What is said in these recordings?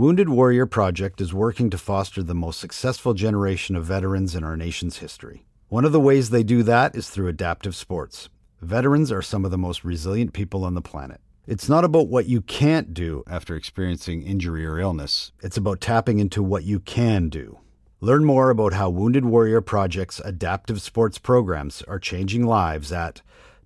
Wounded Warrior Project is working to foster the most successful generation of veterans in our nation's history. One of the ways they do that is through adaptive sports. Veterans are some of the most resilient people on the planet. It's not about what you can't do after experiencing injury or illness, it's about tapping into what you can do. Learn more about how Wounded Warrior Project's adaptive sports programs are changing lives at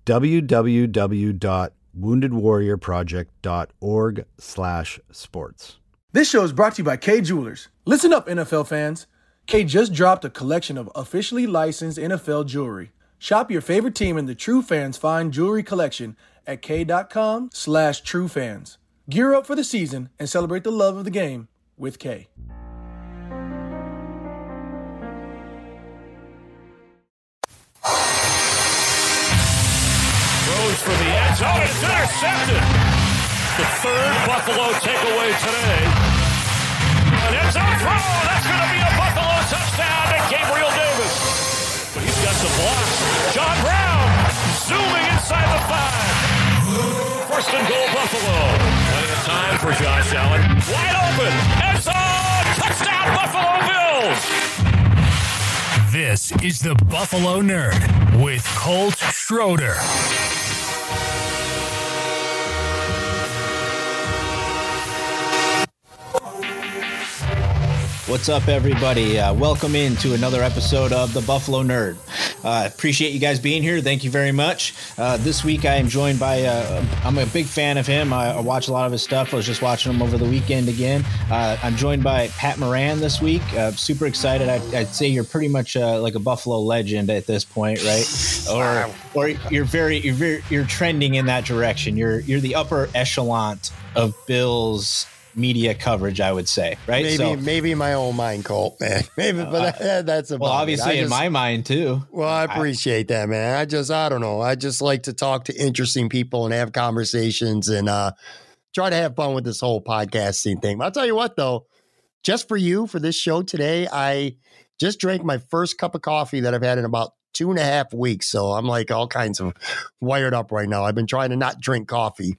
www.woundedwarriorproject.org/sports. This show is brought to you by Kay Jewelers. Listen up, NFL fans. Kay just dropped a collection of officially licensed NFL jewelry. Shop your favorite team in the True Fans Fine Jewelry Collection at kay.com slash True Fans. Gear up for the season and celebrate the love of the game with Kay. Throws for the end zone. It's intercepted. The third Buffalo takeaway today. An end zone throw. That's going to be a Buffalo touchdown to Gabriel Davis. But he's got some blocks. John Brown zooming inside the five. First and goal, Buffalo. Plenty of time for Josh Allen. Wide open. End zone. Touchdown, Buffalo Bills. This is the Buffalo Nerd with Colt Schroeder. What's up, everybody? Uh, welcome into another episode of the Buffalo Nerd. Uh, appreciate you guys being here. Thank you very much. Uh, this week, I am joined by. Uh, I'm a big fan of him. I, I, watch a lot of his stuff. I was just watching him over the weekend again. Uh, I'm joined by Pat Moran this week. Uh, super excited. I, would say you're pretty much like a Buffalo legend at this point, right? Or, or you're very, you're very, you're trending in that direction. You're, you're the upper echelon of Bills media coverage, I would say, right? Maybe, so, maybe my own mind, Colt, man. Maybe, but uh, that's a well, obviously in my mind too. Well, I appreciate I, that, man. I just, I don't know. I just like to talk to interesting people and have conversations and uh, try to have fun with this whole podcasting thing. But I'll tell you what, though, just for you for this show today, I just drank my first cup of coffee that I've had in about two and a half weeks. So I'm like all kinds of wired up right now. I've been trying to not drink coffee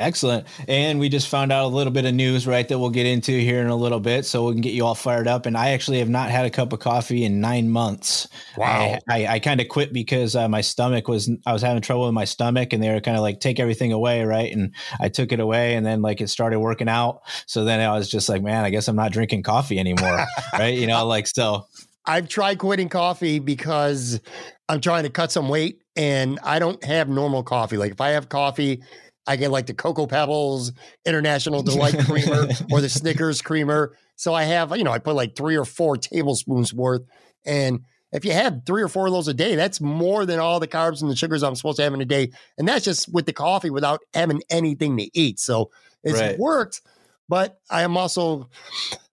Excellent. And we just found out a little bit of news, right, that we'll get into here in a little bit so we can get you all fired up. And I actually have not had a cup of coffee in nine months. Wow. I, I, I kind of quit because uh, my stomach was, I was having trouble with my stomach and they were kind of like, take everything away, right? And I took it away and then like it started working out. So then I was just like, man, I guess I'm not drinking coffee anymore, right? You know, like, so. I've tried quitting coffee because I'm trying to cut some weight and I don't have normal coffee. Like if I have coffee, I get like the Cocoa Pebbles International Delight Creamer or the Snickers Creamer. So I have, you know, I put like three or four tablespoons worth. And if you have three or four of those a day, that's more than all the carbs and the sugars I'm supposed to have in a day. And that's just with the coffee without having anything to eat. So it's right. worked. But I am also,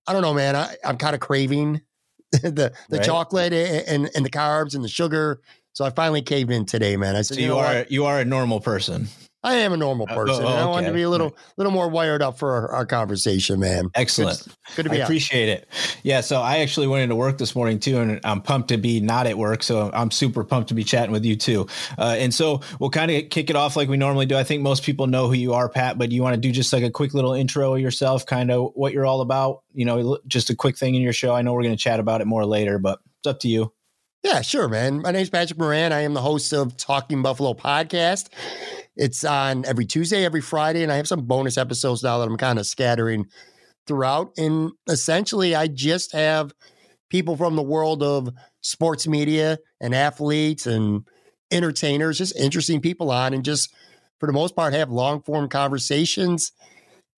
I don't know, man, I, I'm kind of craving the the right. chocolate and, and the carbs and the sugar. So I finally caved in today, man. I said, so you, you are what? you are a normal person. I am a normal uh, person. Uh, oh, okay. I wanted to be a little little more wired up for our, our conversation, man. Excellent. Good, good to be. I appreciate it. Yeah. So I actually went into work this morning too, and I'm pumped to be not at work. So I'm super pumped to be chatting with you too. Uh, and so we'll kind of kick it off like we normally do. I think most people know who you are, Pat, but you want to do just like a quick little intro of yourself, kind of what you're all about. You know, just a quick thing in your show. I know we're going to chat about it more later, but it's up to you. Yeah, sure, man. My name is Patrick Moran. I am the host of Talking Buffalo podcast. It's on every Tuesday, every Friday, and I have some bonus episodes now that I'm kind of scattering throughout. And essentially, I just have people from the world of sports media and athletes and entertainers, just interesting people on, and just for the most part have long form conversations.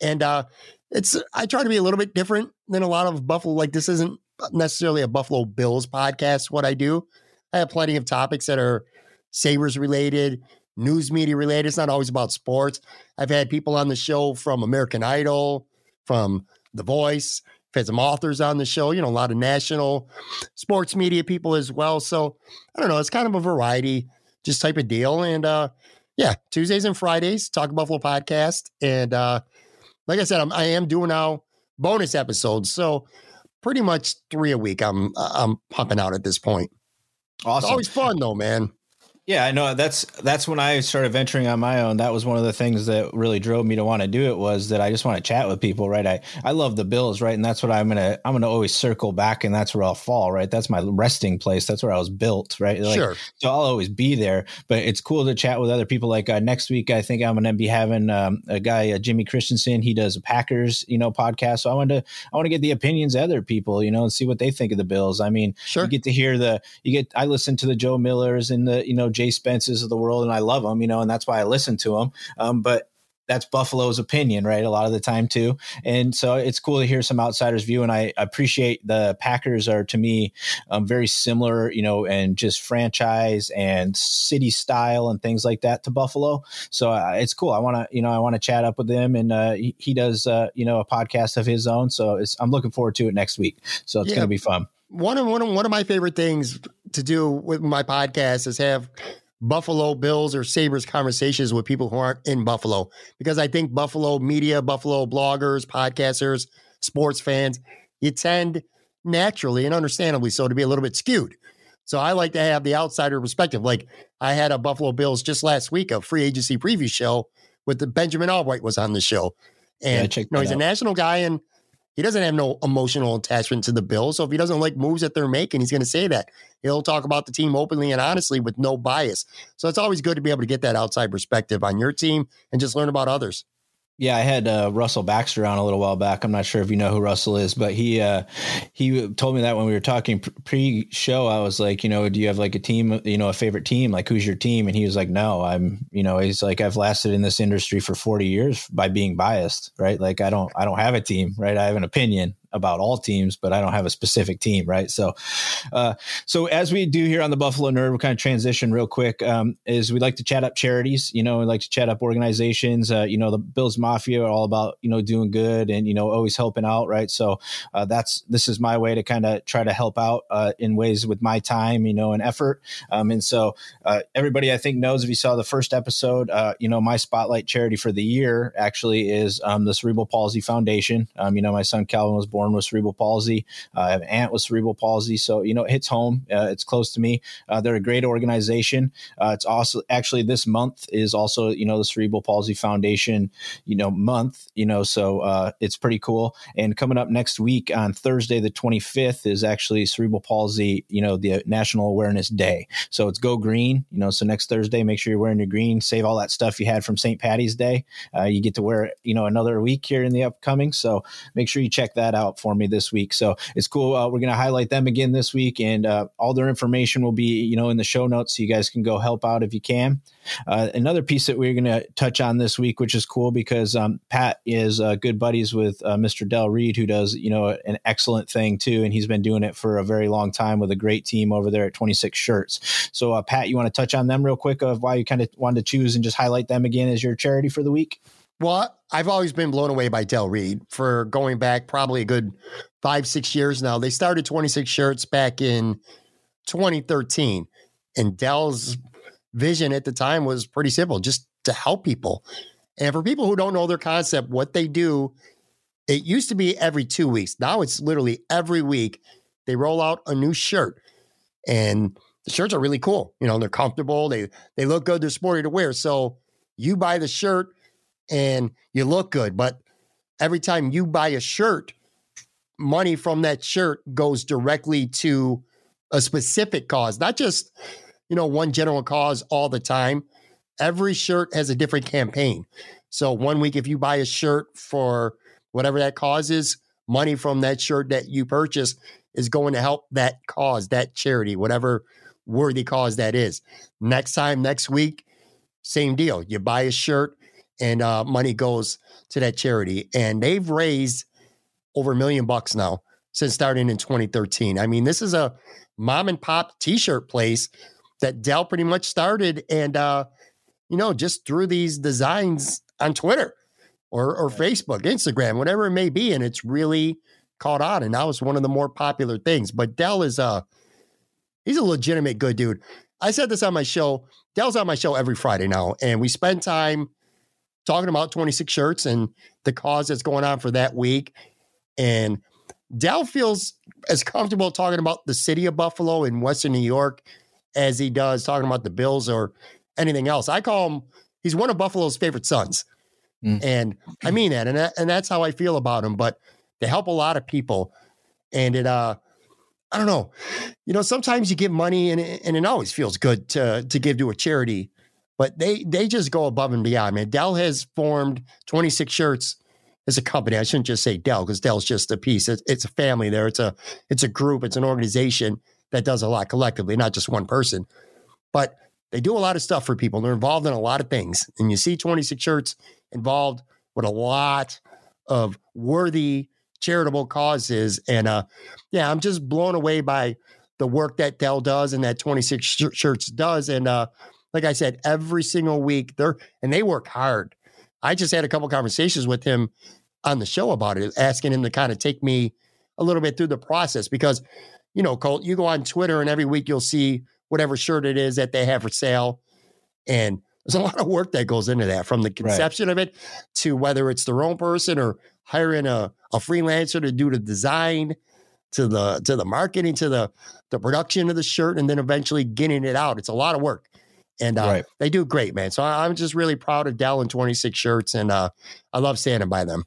And uh, it's I try to be a little bit different than a lot of Buffalo. Like this isn't necessarily a Buffalo Bills podcast. What I do, I have plenty of topics that are Sabres related, news media related. It's not always about sports. I've had people on the show from American Idol, from The Voice. I've had some authors on the show, you know, a lot of national sports media people as well. So I don't know, it's kind of a variety, just type of deal. And uh yeah, Tuesdays and Fridays, Talk Buffalo podcast. And uh like I said, I'm, I am doing now bonus episodes. So pretty much three a week I'm I'm pumping out at this point. Awesome. It's always fun though, man. Yeah, I know that's that's when I started venturing on my own. That was one of the things that really drove me to want to do it was that I just want to chat with people, right? I I love the Bills, right? And that's what I'm gonna I'm gonna always circle back, and that's where I'll fall, right? That's my resting place. That's where I was built, right? Like, sure. So I'll always be there, but it's cool to chat with other people. Like uh, next week, I think I'm gonna be having um, a guy, uh, Jimmy Christensen. He does a Packers, you know, podcast. So I want to I want to get the opinions of other people, you know, and see what they think of the Bills. I mean, sure. you get to hear the you get. I listen to the Joe Millers and the you know Jay Spences of the world and I love them, you know, and that's why I listen to them. Um, but that's Buffalo's opinion, right? A lot of the time too. And so it's cool to hear some outsiders view. And I appreciate the Packers are to me um, very similar, you know, and just franchise and city style and things like that to Buffalo. So uh, it's cool. I want to, you know, I want to chat up with him and uh, he, he, does, uh, you know, a podcast of his own. So I'm looking forward to it next week. So it's yeah. going to be fun. One of, one of, one of my favorite things to do with my podcast is have Buffalo Bills or Sabres conversations with people who aren't in Buffalo because I think Buffalo media, Buffalo bloggers, podcasters, sports fans, you tend naturally and understandably so to be a little bit skewed. So I like to have the outsider perspective. Like I had a Buffalo Bills just last week, a free agency preview show with the Benjamin Albright was on the show. And yeah, you know, he's out. a national guy and he doesn't have no emotional attachment to the Bills. So if he doesn't like moves that they're making, he's going to say that. He'll talk about the team openly and honestly with no bias. So it's always good to be able to get that outside perspective on your team and just learn about others. Yeah, I had uh, Russell Baxter on a little while back. I'm not sure if you know who Russell is, but he uh, he told me that when we were talking pre-show, I was like, you know, do you have like a team, you know, a favorite team? Like, who's your team? And he was like, no, I'm, you know, he's like, I've lasted in this industry for 40 years by being biased, right? Like, I don't, I don't have a team, right? I have an opinion, about all teams, but I don't have a specific team, right? So, uh, so as we do here on the Buffalo Nerd, we'll kind of transition real quick. Um, is we like to chat up charities, you know, we like to chat up organizations. Uh, you know, the Bills Mafia are all about you know doing good and you know always helping out, right? So uh, that's this is my way to kind of try to help out uh, in ways with my time, you know, and effort. Um, and so uh, everybody, I think, knows if you saw the first episode, uh, you know, my spotlight charity for the year actually is um, the Cerebral Palsy Foundation. Um, you know, my son Calvin was born born with cerebral palsy. Uh, I have an aunt with cerebral palsy. So, you know, it hits home. Uh, it's close to me. Uh, they're a great organization. Uh, it's also actually this month is also, you know, the Cerebral Palsy Foundation, you know, month, you know, so uh, it's pretty cool. And coming up next week on Thursday, the 25th, is actually Cerebral Palsy, you know, the National Awareness Day. So it's Go Green, you know, so next Thursday, make sure you're wearing your green, save all that stuff you had from St. Patty's Day. Uh, you get to wear, you know, another week here in the upcoming. So make sure you check that out out for me this week. So it's cool. Uh, we're going to highlight them again this week, and uh, all their information will be, you know, in the show notes, so you guys can go help out if you can. Uh, another piece that we're going to touch on this week, which is cool because um, Pat is uh, good buddies with uh, Mr. Del Reid, who does, you know, an excellent thing too, and he's been doing it for a very long time with a great team over there at 26 Shirts. So, uh, Pat, you want to touch on them real quick of why you kind of wanted to choose and just highlight them again as your charity for the week? Well, I've always been blown away by Del Reid for going back probably a good five, six years now. They started 26 shirts back in 2013. And Del's vision at the time was pretty simple just to help people. And for people who don't know their concept, what they do, it used to be every two weeks. Now it's literally every week they roll out a new shirt. And the shirts are really cool. You know, they're comfortable, they they look good, they're sporty to wear. So you buy the shirt, and you look good. But every time you buy a shirt, money from that shirt goes directly to a specific cause, not just, you know, one general cause all the time. Every shirt has a different campaign. So one week, if you buy a shirt for whatever that cause is, money from that shirt that you purchase is going to help that cause, that charity, whatever worthy cause that is. Next time, next week, same deal. You buy a shirt and uh, money goes to that charity. And they've raised over a million bucks now since starting in 2013. I mean, this is a mom and pop t shirt place that Del pretty much started and, uh, you know, just threw these designs on Twitter or, or Facebook, Instagram, whatever it may be. And it's really caught on. And now it's one of the more popular things. But Del is a, he's a legitimate good dude. I said this on my show. Del's on my show every Friday now. And we spend time talking about 26 shirts and the cause that's going on for that week. And Del feels as comfortable talking about the city of Buffalo in Western New York as he does talking about the Bills or anything else. I call him, he's one of Buffalo's favorite sons. Mm. And I mean that, and that, and that's how I feel about him. But they help a lot of people, and it uh, I don't know, you know, sometimes you give money and and it always feels good to to give to a charity, but they they just go above and beyond. I Man, Del has formed 26 shirts as a company. I shouldn't just say Del because Del's just a piece. It's, it's a family there. It's a it's a group. It's an organization that does a lot collectively, not just one person. But they do a lot of stuff for people. They're involved in a lot of things, and you see 26 shirts involved with a lot of worthy charitable causes. And uh, yeah, I'm just blown away by the work that Del does and that 26 sh- shirts does. And uh, like I said, every single week they're and they work hard. I just had a couple conversations with him on the show about it, asking him to kind of take me a little bit through the process because, you know, Colt, you go on Twitter and every week you'll see whatever shirt it is that they have for sale. And there's a lot of work that goes into that from the conception right. of it to whether it's their own person or hiring a, a freelancer to do the design to the to the marketing to the the production of the shirt and then eventually getting it out. It's a lot of work. And uh, right. they do great, man. So I'm just really proud of Del and 26 shirts, and uh, I love standing by them.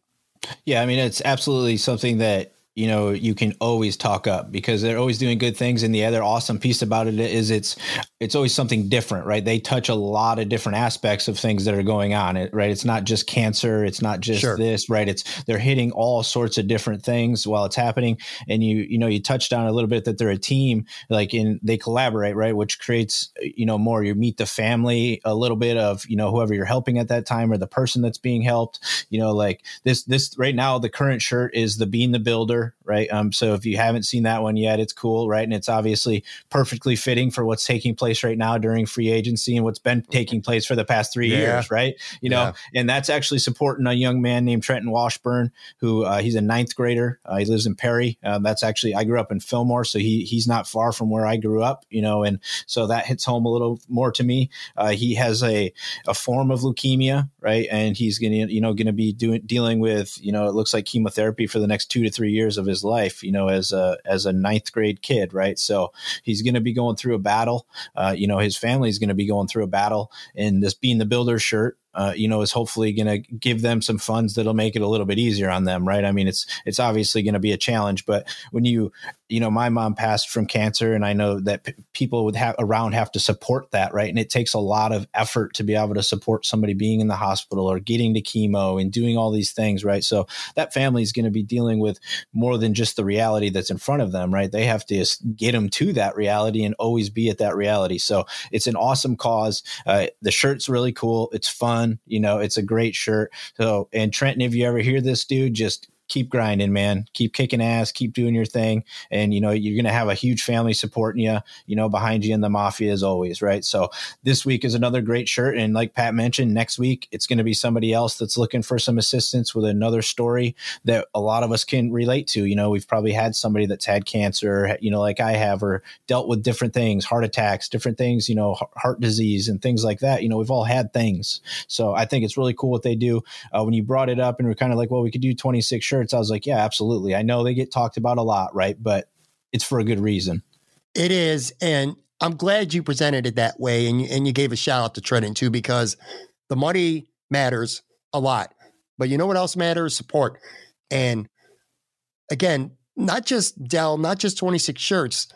Yeah, I mean, it's absolutely something that you know you can always talk up because they're always doing good things. And the other awesome piece about it is it's it's always something different right? They touch a lot of different aspects of things that are going on right? It's not just cancer. It's not just sure. this right? It's they're hitting all sorts of different things while it's happening. And you you know you touched on a little bit that they're a team like in they collaborate right? Which creates you know more you meet the family a little bit of you know whoever you're helping at that time or the person that's being helped. You know like this this right now the current shirt is the being the builder right? Um, so if you haven't seen that one yet, it's cool, right? And it's obviously perfectly fitting for what's taking place right now during free agency and what's been taking place for the past three yeah. years, right? You know, yeah. and that's actually supporting a young man named Trenton Washburn, who uh, he's a ninth grader. Uh, he lives in Perry. Uh, that's actually I grew up in Fillmore, so he he's not far from where I grew up, you know, and so that hits home a little more to me. Uh, he has a a form of leukemia, right? And he's going to you know going to be doing dealing with you know it looks like chemotherapy for the next two to three years years of his life, you know, as a as a ninth grade kid, right? So he's going to be going through a battle. Uh, you know, his family is going to be going through a battle, and this being the builder shirt uh, you know, is hopefully going to give them some funds that'll make it a little bit easier on them, right? I mean, it's it's obviously going to be a challenge, but when you, you know, my mom passed from cancer, and I know that p- people would have around have to support that, right? And it takes a lot of effort to be able to support somebody being in the hospital or getting to chemo and doing all these things, right? So that family is going to be dealing with more than just the reality that's in front of them, right? They have to get them to that reality and always be at that reality. So it's an awesome cause. Uh, the shirt's really cool. It's fun You know, it's a great shirt. So, and Trenton, if you ever hear this, dude, just keep grinding, man. Keep kicking ass, keep doing your thing. And, you know, you're going to have a huge family supporting you, you know, behind you in the mafia as always. Right. So this week is another great shirt. And like Pat mentioned, next week, it's going to be somebody else that's looking for some assistance with another story that a lot of us can relate to. You know, we've probably had somebody that's had cancer, you know, like I have, or dealt with different things, heart attacks, different things, you know, heart disease and things like that. You know, we've all had things. So I think it's really cool what they do. Uh, when you brought it up and we're kind of like, well, we could do 26 shirts shirts, I was like, yeah, absolutely. I know they get talked about a lot, right? But it's for a good reason. It is. And I'm glad you presented it that way. And you, and you gave a shout out to Trenton too, because the money matters a lot. But you know what else matters? Support. And again, not just Del, not just 26 shirts.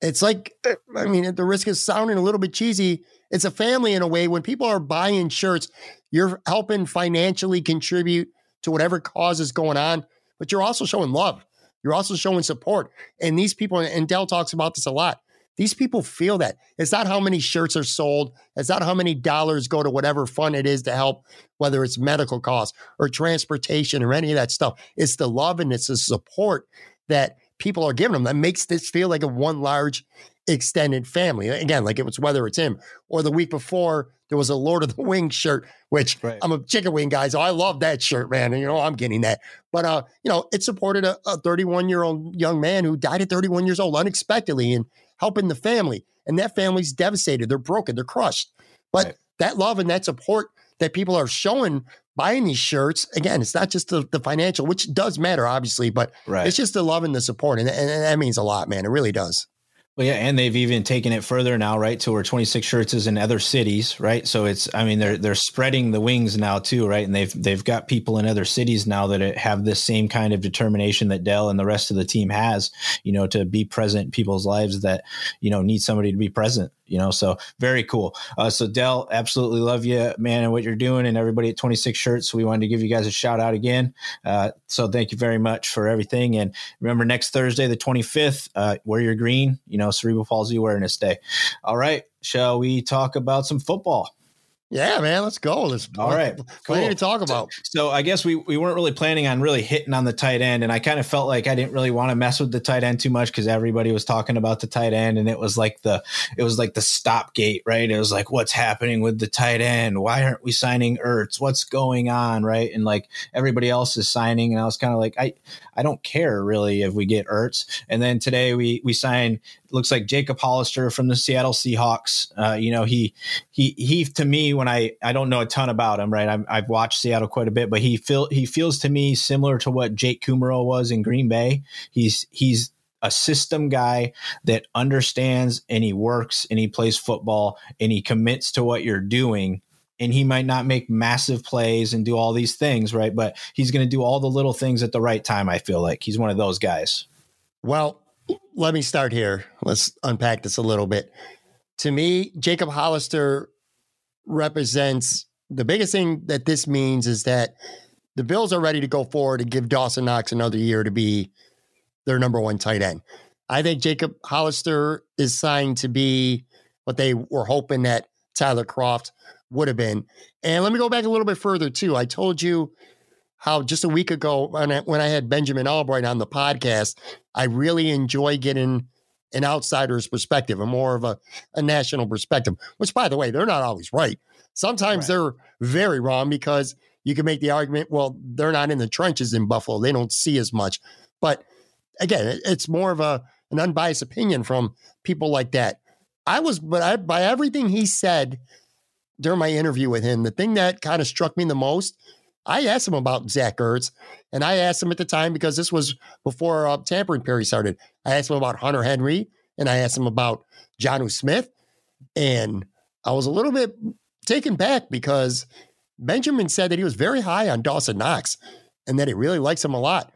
It's like, I mean, at the risk of sounding a little bit cheesy, it's a family in a way. When people are buying shirts, you're helping financially contribute to whatever cause is going on, but you're also showing love. You're also showing support. And these people, and Del talks about this a lot. These people feel that. It's not how many shirts are sold. It's not how many dollars go to whatever fund it is to help, whether it's medical costs or transportation or any of that stuff. It's the love and it's the support that people are giving them that makes this feel like a one large extended family. Again, like it was whether it's him or the week before, there was a Lord of the Wings shirt, which right. I'm a chicken wing guy, so I love that shirt, man. And you know, I'm getting that. But uh, you know, it supported a 31 year old young man who died at 31 years old unexpectedly. And helping the family. And that family's devastated. They're broken. They're crushed. But right. that love and that support that people are showing buying these shirts, again, it's not just the, the financial, which does matter, obviously, but right. it's just the love and the support. And, and, and that means a lot, man. It really does. Well, yeah, and they've even taken it further now, right? To where 26 shirts is in other cities, right? So it's, I mean, they're they're spreading the wings now too, right? And they've they've got people in other cities now that have this same kind of determination that Del and the rest of the team has, you know, to be present in people's lives that you know need somebody to be present you know so very cool. Uh, so del absolutely love you man and what you're doing and everybody at 26 shirts we wanted to give you guys a shout out again. Uh, so thank you very much for everything and remember next thursday the 25th uh, wear your green you know cerebral palsy awareness day. All right shall we talk about some football yeah, man, let's go. Let's all right. Plenty cool. to talk about. So, so, I guess we we weren't really planning on really hitting on the tight end, and I kind of felt like I didn't really want to mess with the tight end too much because everybody was talking about the tight end, and it was like the it was like the stop gate, right? It was like, what's happening with the tight end? Why aren't we signing Ertz? What's going on, right? And like everybody else is signing, and I was kind of like, I I don't care really if we get Ertz. And then today we we signed looks like Jacob Hollister from the Seattle Seahawks. Uh, you know, he he he to me when I I don't know a ton about him, right? i have watched Seattle quite a bit, but he feel he feels to me similar to what Jake Kumerow was in Green Bay. He's he's a system guy that understands and he works and he plays football and he commits to what you're doing and he might not make massive plays and do all these things, right? But he's going to do all the little things at the right time. I feel like he's one of those guys. Well, let me start here. Let's unpack this a little bit. To me, Jacob Hollister represents the biggest thing that this means is that the Bills are ready to go forward and give Dawson Knox another year to be their number one tight end. I think Jacob Hollister is signed to be what they were hoping that Tyler Kroft would have been. And let me go back a little bit further too. I told you how just a week ago when I, when I had Benjamin Albright on the podcast, I really enjoy getting an outsider's perspective, a more of a, a national perspective, which by the way, they're not always right. Sometimes right. they're very wrong because you can make the argument, well, they're not in the trenches in Buffalo. They don't see as much. But again, it's more of a an unbiased opinion from people like that. I was, but I, by everything he said during my interview with him, the thing that kind of struck me the most I asked him about Zach Ertz, and I asked him at the time because this was before uh, tampering period started. I asked him about Hunter Henry, and I asked him about Jonnu Smith, and I was a little bit taken back because Benjamin said that he was very high on Dawson Knox, and that he really likes him a lot,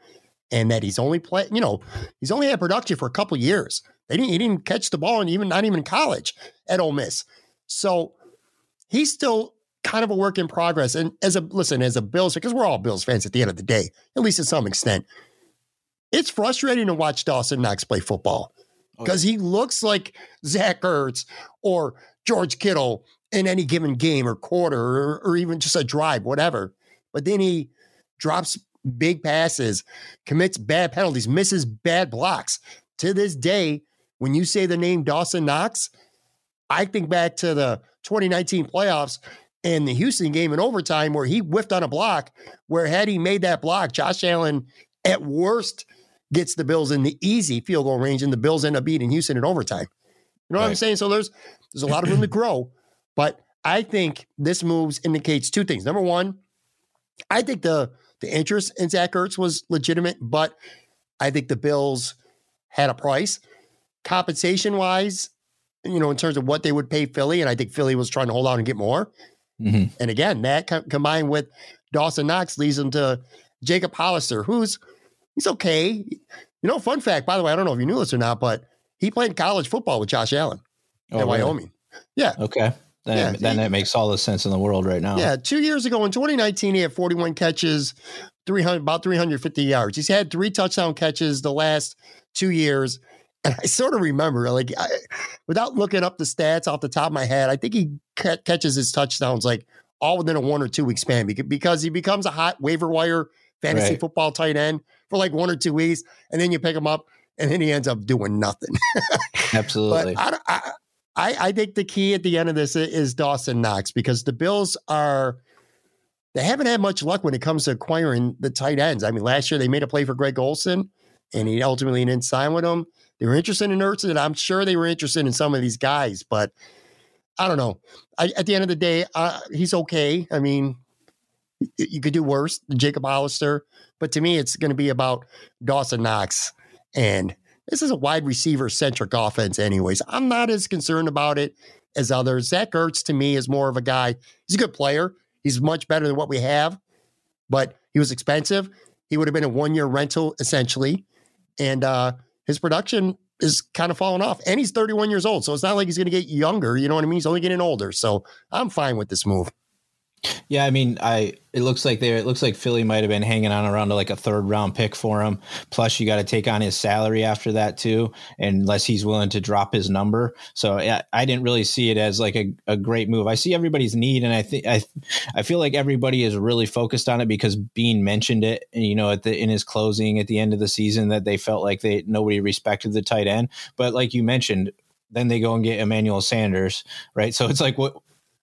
and that he's only play, you know, he's only had production for a couple years. They didn't, he didn't catch the ball, and even not even in college at Ole Miss. So he's still kind of a work in progress. And as a listen, as a Bills, because we're all Bills fans at the end of the day, at least to some extent, it's frustrating to watch Dawson Knox play football oh, because he looks like Zach Ertz or George Kittle in any given game or quarter or, or even just a drive, whatever. But then he drops big passes, commits bad penalties, misses bad blocks. To this day, when you say the name Dawson Knox, I think back to the 2019 playoffs in the Houston game in overtime where he whiffed on a block, where had he made that block, Josh Allen at worst gets the Bills in the easy field goal range, and the Bills end up beating Houston in overtime. You know what. I'm saying? So there's there's a lot of room to grow, but I think this moves indicates two things. Number one, I think the the interest in Zach Ertz was legitimate, but I think the Bills had a price. Compensation wise, you know, in terms of what they would pay Philly, and I think Philly was trying to hold on and get more. Mm-hmm. And again, that co- combined with Dawson Knox leads them to Jacob Hollister, who's he's okay. You know, fun fact, by the way, I don't know if you knew this or not, but he played college football with Josh Allen oh, at really? Wyoming. Yeah. Okay. Then, yeah, then he, that makes all the sense in the world right now. Yeah. Two years ago in 2019, he had 41 catches, 300 about 350 yards. He's had three touchdown catches the last two years. And I sort of remember, like, I, without looking up the stats off the top of my head, I think he ca- catches his touchdowns like all within a one or two week span because he becomes a hot waiver wire fantasy right. football tight end for like one or two weeks, and then you pick him up, and then he ends up doing nothing. Absolutely. But I, I, I think the key at the end of this is Dawson Knox because the Bills are they haven't had much luck when it comes to acquiring the tight ends. I mean, last year they made a play for Greg Olsen, and he ultimately didn't sign with them. They were interested in Ertz, and I'm sure they were interested in some of these guys, but I don't know. I, at the end of the day, uh, he's okay. I mean, you could do worse Jacob Hollister, but to me, it's going to be about Dawson Knox. And this is a wide receiver centric offense, anyways. I'm not as concerned about it as others. Zach Ertz to me is more of a guy. He's a good player. He's much better than what we have, but he was expensive. He would have been a one year rental essentially, and uh, his production is kind of falling off. And he's 31 years old, so it's not like he's going to get younger. You know what I mean? He's only getting older, so I'm fine with this move. Yeah, I mean, I it looks like they it looks like Philly might have been hanging on around to like a third round pick for him. Plus, you got to take on his salary after that too, unless he's willing to drop his number. So yeah, I didn't really see it as like a, a great move. I see everybody's need, and I think I I feel like everybody is really focused on it because Beane mentioned it, you know, at the in his closing at the end of the season that they felt like they nobody respected the tight end. But like you mentioned, then they go and get Emmanuel Sanders, right? So it's like what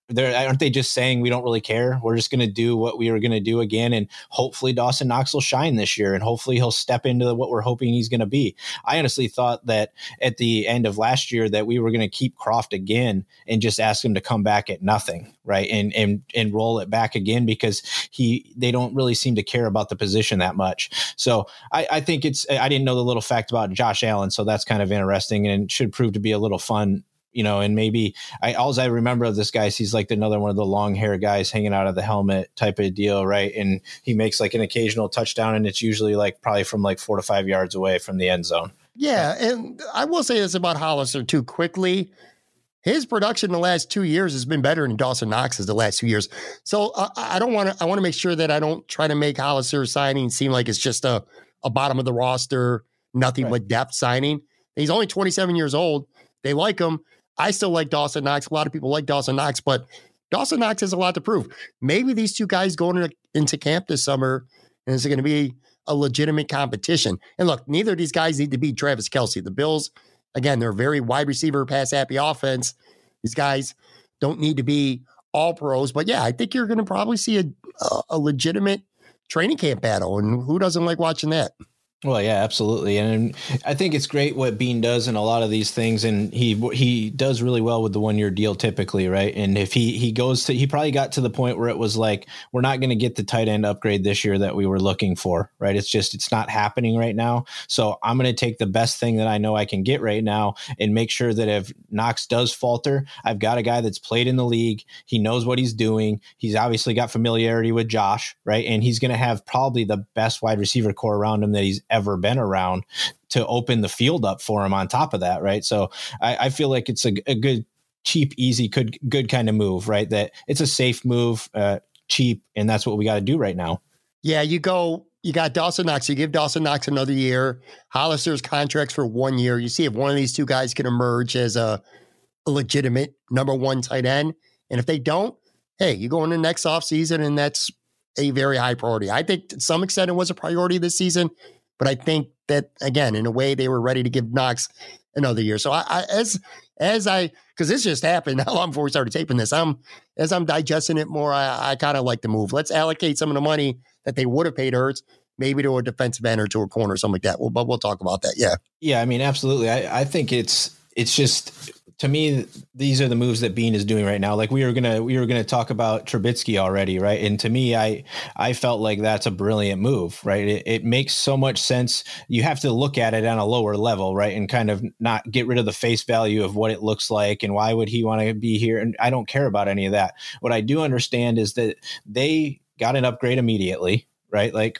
they're aren't they just saying we don't really care? We're just going to do what we were going to do again, and hopefully Dawson Knox will shine this year, and hopefully he'll step into what we're hoping he's going to be. I honestly thought that at the end of last year that we were going to keep Kroft again and just ask him to come back at nothing, right, and and and roll it back again because he they don't really seem to care about the position that much. So I, I think it's I didn't know the little fact about Josh Allen, so that's kind of interesting and should prove to be a little fun you know, and maybe I all I remember of this guy is he's like another one of the long hair guys hanging out of the helmet type of deal, right? And he makes like an occasional touchdown, and it's usually like probably from like four to five yards away from the end zone. Yeah, and I will say this about Hollister too quickly. His production in the last two years has been better than Dawson Knox's the last two years. So uh, I don't want to. I want to make sure that I don't try to make Hollister signing seem like it's just a a bottom of the roster, nothing right. but depth signing. He's only 27 years old. They like him. I still like Dawson Knox. A lot of people like Dawson Knox, but Dawson Knox has a lot to prove. Maybe these two guys going into, camp this summer and it's going to be a legitimate competition. And look, neither of these guys need to beat Travis Kelce. The Bills, again, they're a very wide receiver, pass happy offense. These guys don't need to be all pros, but yeah, I think you're going to probably see a, a legitimate training camp battle. And who doesn't like watching that? Well, yeah, absolutely, and I think it's great what Beane does in a lot of these things, and he he does really well with the one year deal typically, right? And if he he goes to, he probably got to the point where it was like, we're not going to get the tight end upgrade this year that we were looking for, right? It's just it's not happening right now. So I'm going to take the best thing that I know I can get right now and make sure that if Knox does falter, I've got a guy that's played in the league, he knows what he's doing, he's obviously got familiarity with Josh, right? And he's going to have probably the best wide receiver core around him that he's ever been around to open the field up for him on top of that, right? So I, I feel like it's a, a, good, cheap, easy, good, good kind of move, right? That it's a safe move, uh, cheap, and that's what we got to do right now. Yeah, you go. You got Dawson Knox. You give Dawson Knox another year. Hollister's contracts for one year. You see if one of these two guys can emerge as a, a legitimate number one tight end, and if they don't, hey, you go into next offseason, and that's a very high priority. I think to some extent it was a priority this season. But I think that again, in a way, they were ready to give Knox another year. So I, I as as I because this just happened not long before we started taping this. I'm as I'm digesting it more, I, I kind of like the move. Let's allocate some of the money that they would have paid Ertz maybe to a defensive end or to a corner or something like that. Well, but we'll talk about that. Yeah. Yeah. I mean, absolutely. I, I think it's it's just to me, these are the moves that Beane is doing right now. Like we were gonna we were gonna talk about Trubisky already, right? And to me, I I felt like that's a brilliant move, right? It, it makes so much sense. You have to look at it on a lower level, right, and kind of not get rid of the face value of what it looks like and why would he want to be here. And I don't care about any of that. What I do understand is that they got an upgrade immediately, right? Like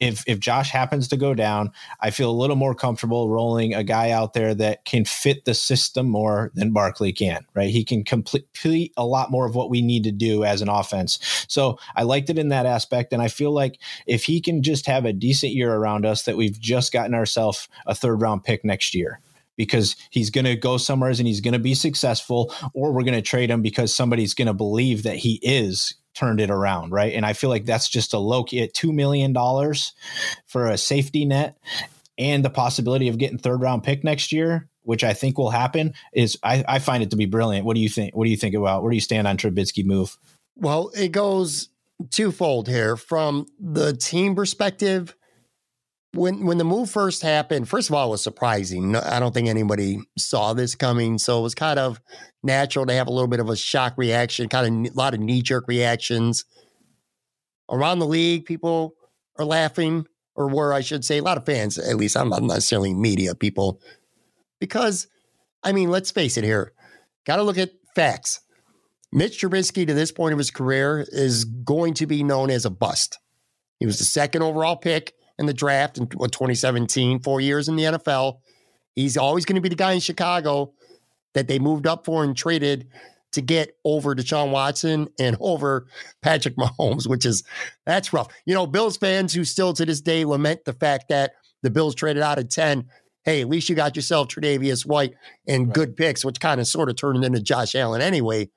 if if Josh happens to go down, I feel a little more comfortable rolling a guy out there that can fit the system more than Barkley can, right? He can complete a lot more of what we need to do as an offense. So I liked it in that aspect. And I feel like if he can just have a decent year around us, that we've just gotten ourselves a third round pick next year because he's going to go somewhere and he's going to be successful, or we're going to trade him because somebody's going to believe that he is turned it around, right? And I feel like that's just a low key at $2 million for a safety net and the possibility of getting third round pick next year, which I think will happen, is I, I find it to be brilliant. What do you think? What do you think about where do you stand on Trubisky move? Well, it goes twofold here. From the team perspective, when when the move first happened, first of all, it was surprising. I don't think anybody saw this coming, so it was kind of natural to have a little bit of a shock reaction, kind of a lot of knee jerk reactions around the league. People are laughing, or were I should say, a lot of fans. At least I'm not necessarily media people, because I mean, let's face it here. Got to look at facts. Mitch Trubisky, to this point of his career, is going to be known as a bust. He was the second overall pick in the draft in 2017, four years in the NFL. He's always going to be the guy in Chicago that they moved up for and traded to get over Deshaun Watson and over Patrick Mahomes, which is that's rough. You know, Bills fans who still to this day lament the fact that the Bills traded out of 10. Hey, at least you got yourself Tre'Davious White and right. good picks, which kind of sort of turned into Josh Allen anyway.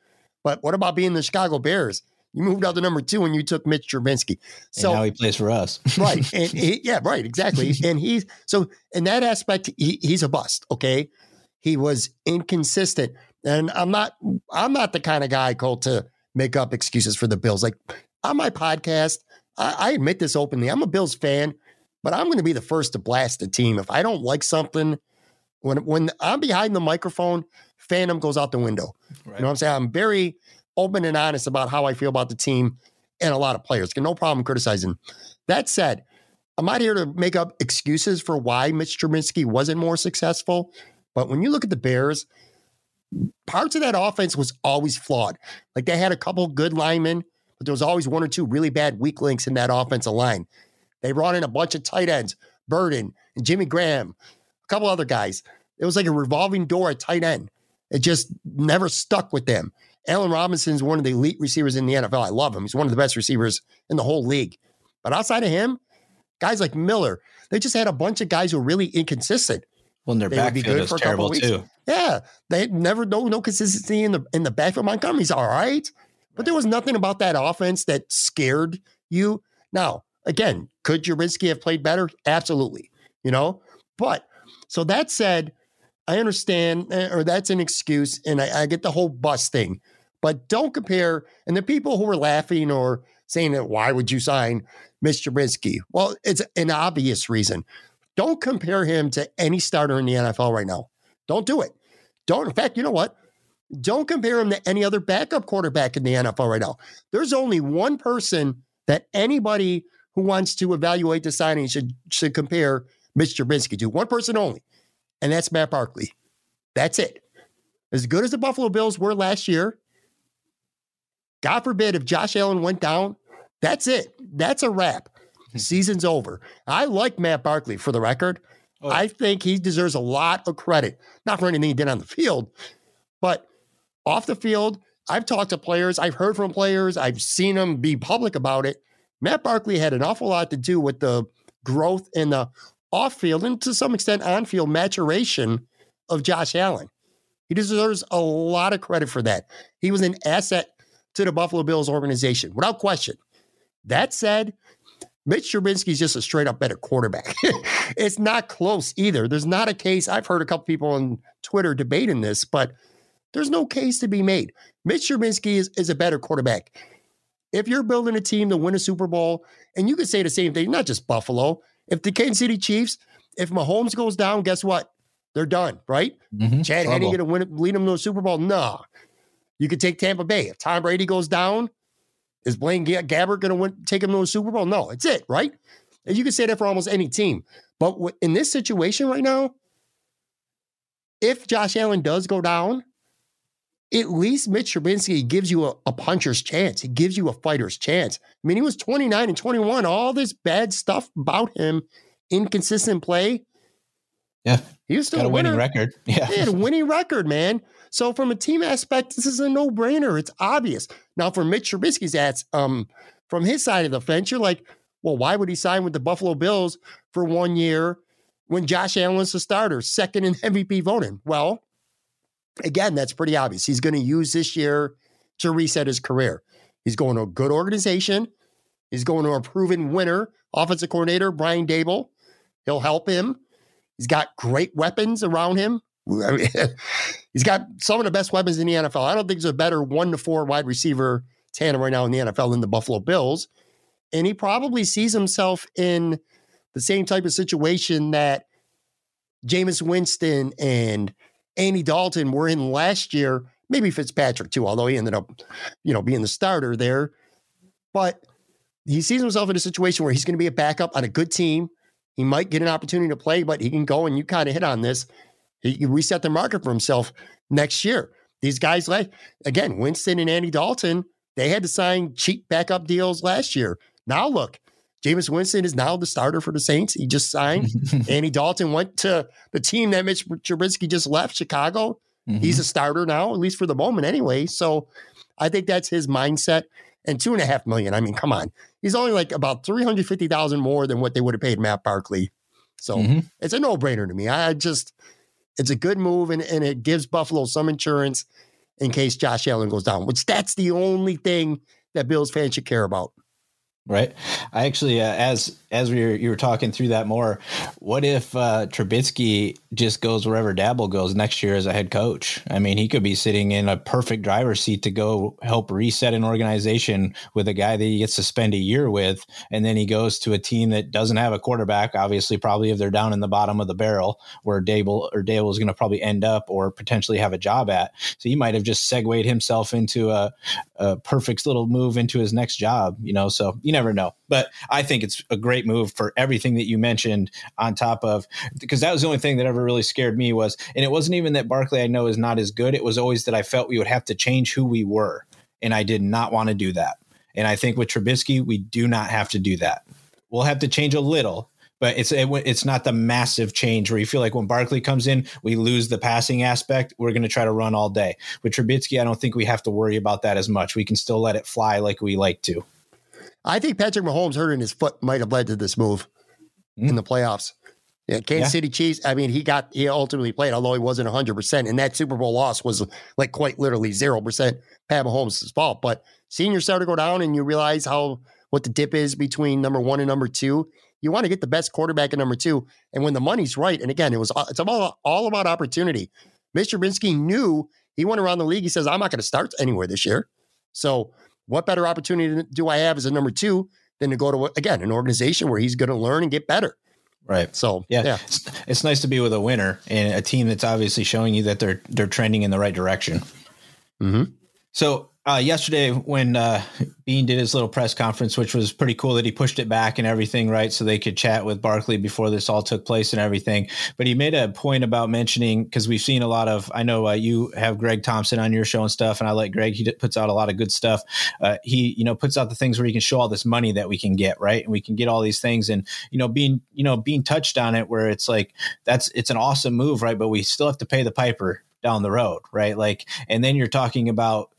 But what about being the Chicago Bears? You moved out to number two and you took Mitch Trubisky. So and now he plays for us. right. And he, yeah, right, exactly. and he's so in that aspect, he, he's a bust. Okay. He was inconsistent. And I'm not I'm not the kind of guy called to make up excuses for the Bills. Like on my podcast, I, I admit this openly. I'm a Bills fan, but I'm going to be the first to blast the team. If I don't like something, when when I'm behind the microphone, fandom goes out the window. Right. You know what I'm saying? I'm very open and honest about how I feel about the team and a lot of players. No problem criticizing. That said, I'm not here to make up excuses for why Mitch Trubisky wasn't more successful. But when you look at the Bears, parts of that offense was always flawed. Like they had a couple good linemen, but there was always one or two really bad weak links in that offensive line. They brought in a bunch of tight ends, Burton and Jimmy Graham, a couple other guys. It was like a revolving door at tight end. It just never stuck with them. Allen Robinson is one of the elite receivers in the NFL. I love him. He's one of the best receivers in the whole league. But outside of him, guys like Miller, they just had a bunch of guys who were really inconsistent. Well, their they backfield is terrible too. Yeah, they never no no consistency in the in the backfield. Montgomery's all right, but there was nothing about that offense that scared you. Now, again, could Trubisky have played better? Absolutely. You know, but so that said, I understand, eh, or that's an excuse, and I, I get the whole bus thing. But don't compare. And the people who were laughing or saying that, why would you sign Mr. Trubisky? Well, it's an obvious reason. Don't compare him to any starter in the NFL right now. Don't do it. Don't. In fact, you know what? Don't compare him to any other backup quarterback in the NFL right now. There's only one person that anybody who wants to evaluate the signing should should compare Mr. Trubisky to. One person only, and that's Matt Barkley. That's it. As good as the Buffalo Bills were last year, God forbid if Josh Allen went down, that's it. That's a wrap. Season's over. I like Matt Barkley for the record. Oh. I think he deserves a lot of credit, not for anything he did on the field, but off the field. I've talked to players, I've heard from players, I've seen them be public about it. Matt Barkley had an awful lot to do with the growth in the off field and to some extent on field maturation of Josh Allen. He deserves a lot of credit for that. He was an asset to the Buffalo Bills organization, without question. That said, Mitch Trubisky is just a straight up better quarterback. it's not close either. There's not a case. I've heard a couple people on Twitter debating this, but there's no case to be made. Mitch Trubisky is, is a better quarterback. If you're building a team to win a Super Bowl, and you could say the same thing, not just Buffalo. If the Kansas City Chiefs, if Mahomes goes down, guess what? They're done, right? Mm-hmm. Chad Henne going to win, lead them to a Super Bowl? No. You could take Tampa Bay. If Tom Brady goes down, is Blaine Gabbert going to win, take him to a Super Bowl? No, it's it, right? And you can say that for almost any team. But in this situation right now, if Josh Allen does go down, at least Mitch Trubisky gives you a, a, puncher's chance. He gives you a fighter's chance. I mean, he was 29 and 21. All this bad stuff about him, inconsistent play. Yeah. He was still Got a, a winning record. Yeah. He had a winning record, man. So from a team aspect, this is a no-brainer. It's obvious. Now for Mitch Trubisky's ads, um, from his side of the fence, you're like, well, why would he sign with the Buffalo Bills for one year when Josh Allen's the starter, second in MVP voting? Well, again, that's pretty obvious. He's going to use this year to reset his career. He's going to a good organization. He's going to a proven winner, offensive coordinator, Brian Daboll. He'll help him. He's got great weapons around him. he's got some of the best weapons in the NFL. I don't think there's a better one to four wide receiver tandem right now in the NFL than the Buffalo Bills. And he probably sees himself in the same type of situation that Jameis Winston and Andy Dalton were in last year. Maybe Fitzpatrick too, although he ended up, you know, being the starter there. But he sees himself in a situation where he's going to be a backup on a good team. He might get an opportunity to play, but he can go and you kind of hit on this. He can reset the market for himself next year. These guys, like again, Winston and Andy Dalton, they had to sign cheap backup deals last year. Now look, Jameis Winston is now the starter for the Saints. He just signed. Andy Dalton went to the team that Mitch Trubisky just left, Chicago. Mm-hmm. He's a starter now, at least for the moment, anyway. So I think that's his mindset. And two and a half million. I mean, come on. He's only like about 350,000 more than what they would have paid Matt Barkley. So mm-hmm. it's a no brainer to me. I just, it's a good move and, and it gives Buffalo some insurance in case Josh Allen goes down, which that's the only thing that Bills fans should care about. Right. I actually, uh, as as we were, you were talking through that more, what if uh, Trubisky just goes wherever Daboll goes next year as a head coach? I mean, he could be sitting in a perfect driver's seat to go help reset an organization with a guy that he gets to spend a year with, and then he goes to a team that doesn't have a quarterback. Obviously, probably if they're down in the bottom of the barrel, where Dable or Daboll is going to probably end up or potentially have a job at. So he might have just segued himself into a, a perfect little move into his next job. You know, so you never know. But I think it's a great move for everything that you mentioned on top of because that was the only thing that ever really scared me was and it wasn't even that Barkley I know is not as good. It was always that I felt we would have to change who we were. And I did not want to do that. And I think with Trubisky, we do not have to do that. We'll have to change a little, but it's it, it's not the massive change where you feel like when Barkley comes in, we lose the passing aspect. We're going to try to run all day. With Trubisky, I don't think we have to worry about that as much. We can still let it fly like we like to. I think Patrick Mahomes hurting his foot might have led to this move mm. in the playoffs. Yeah, Kansas yeah. City Chiefs. I mean, he got he ultimately played, although he wasn't 100. percent And that Super Bowl loss was like quite literally zero percent Pat Mahomes' fault. But seeing your starter go down, and you realize how what the dip is between number one and number two. You want to get the best quarterback at number two, and when the money's right. And again, it was it's all all about opportunity. Mr. Binsky knew he went around the league. He says, "I'm not going to start anywhere this year." So what better opportunity do I have as a number two than to go to again an organization where he's going to learn and get better? Right. So yeah, yeah. It's, it's, nice to be with a winner and a team that's obviously showing you that they're they're trending in the right direction. Mm-hmm. So uh, yesterday when uh, Beane did his little press conference, which was pretty cool that he pushed it back and everything, right? So they could chat with Barkley before this all took place and everything. But he made a point about mentioning because we've seen a lot of. I know uh, you have Greg Thompson on your show and stuff, and I like Greg. He puts out a lot of good stuff. Uh, he you know puts out the things where he can show all this money that we can get, right? And we can get all these things, and you know being you know being touched on it where it's like that's it's an awesome move, right? But we still have to pay the piper down the road, right? Like, and then you're talking about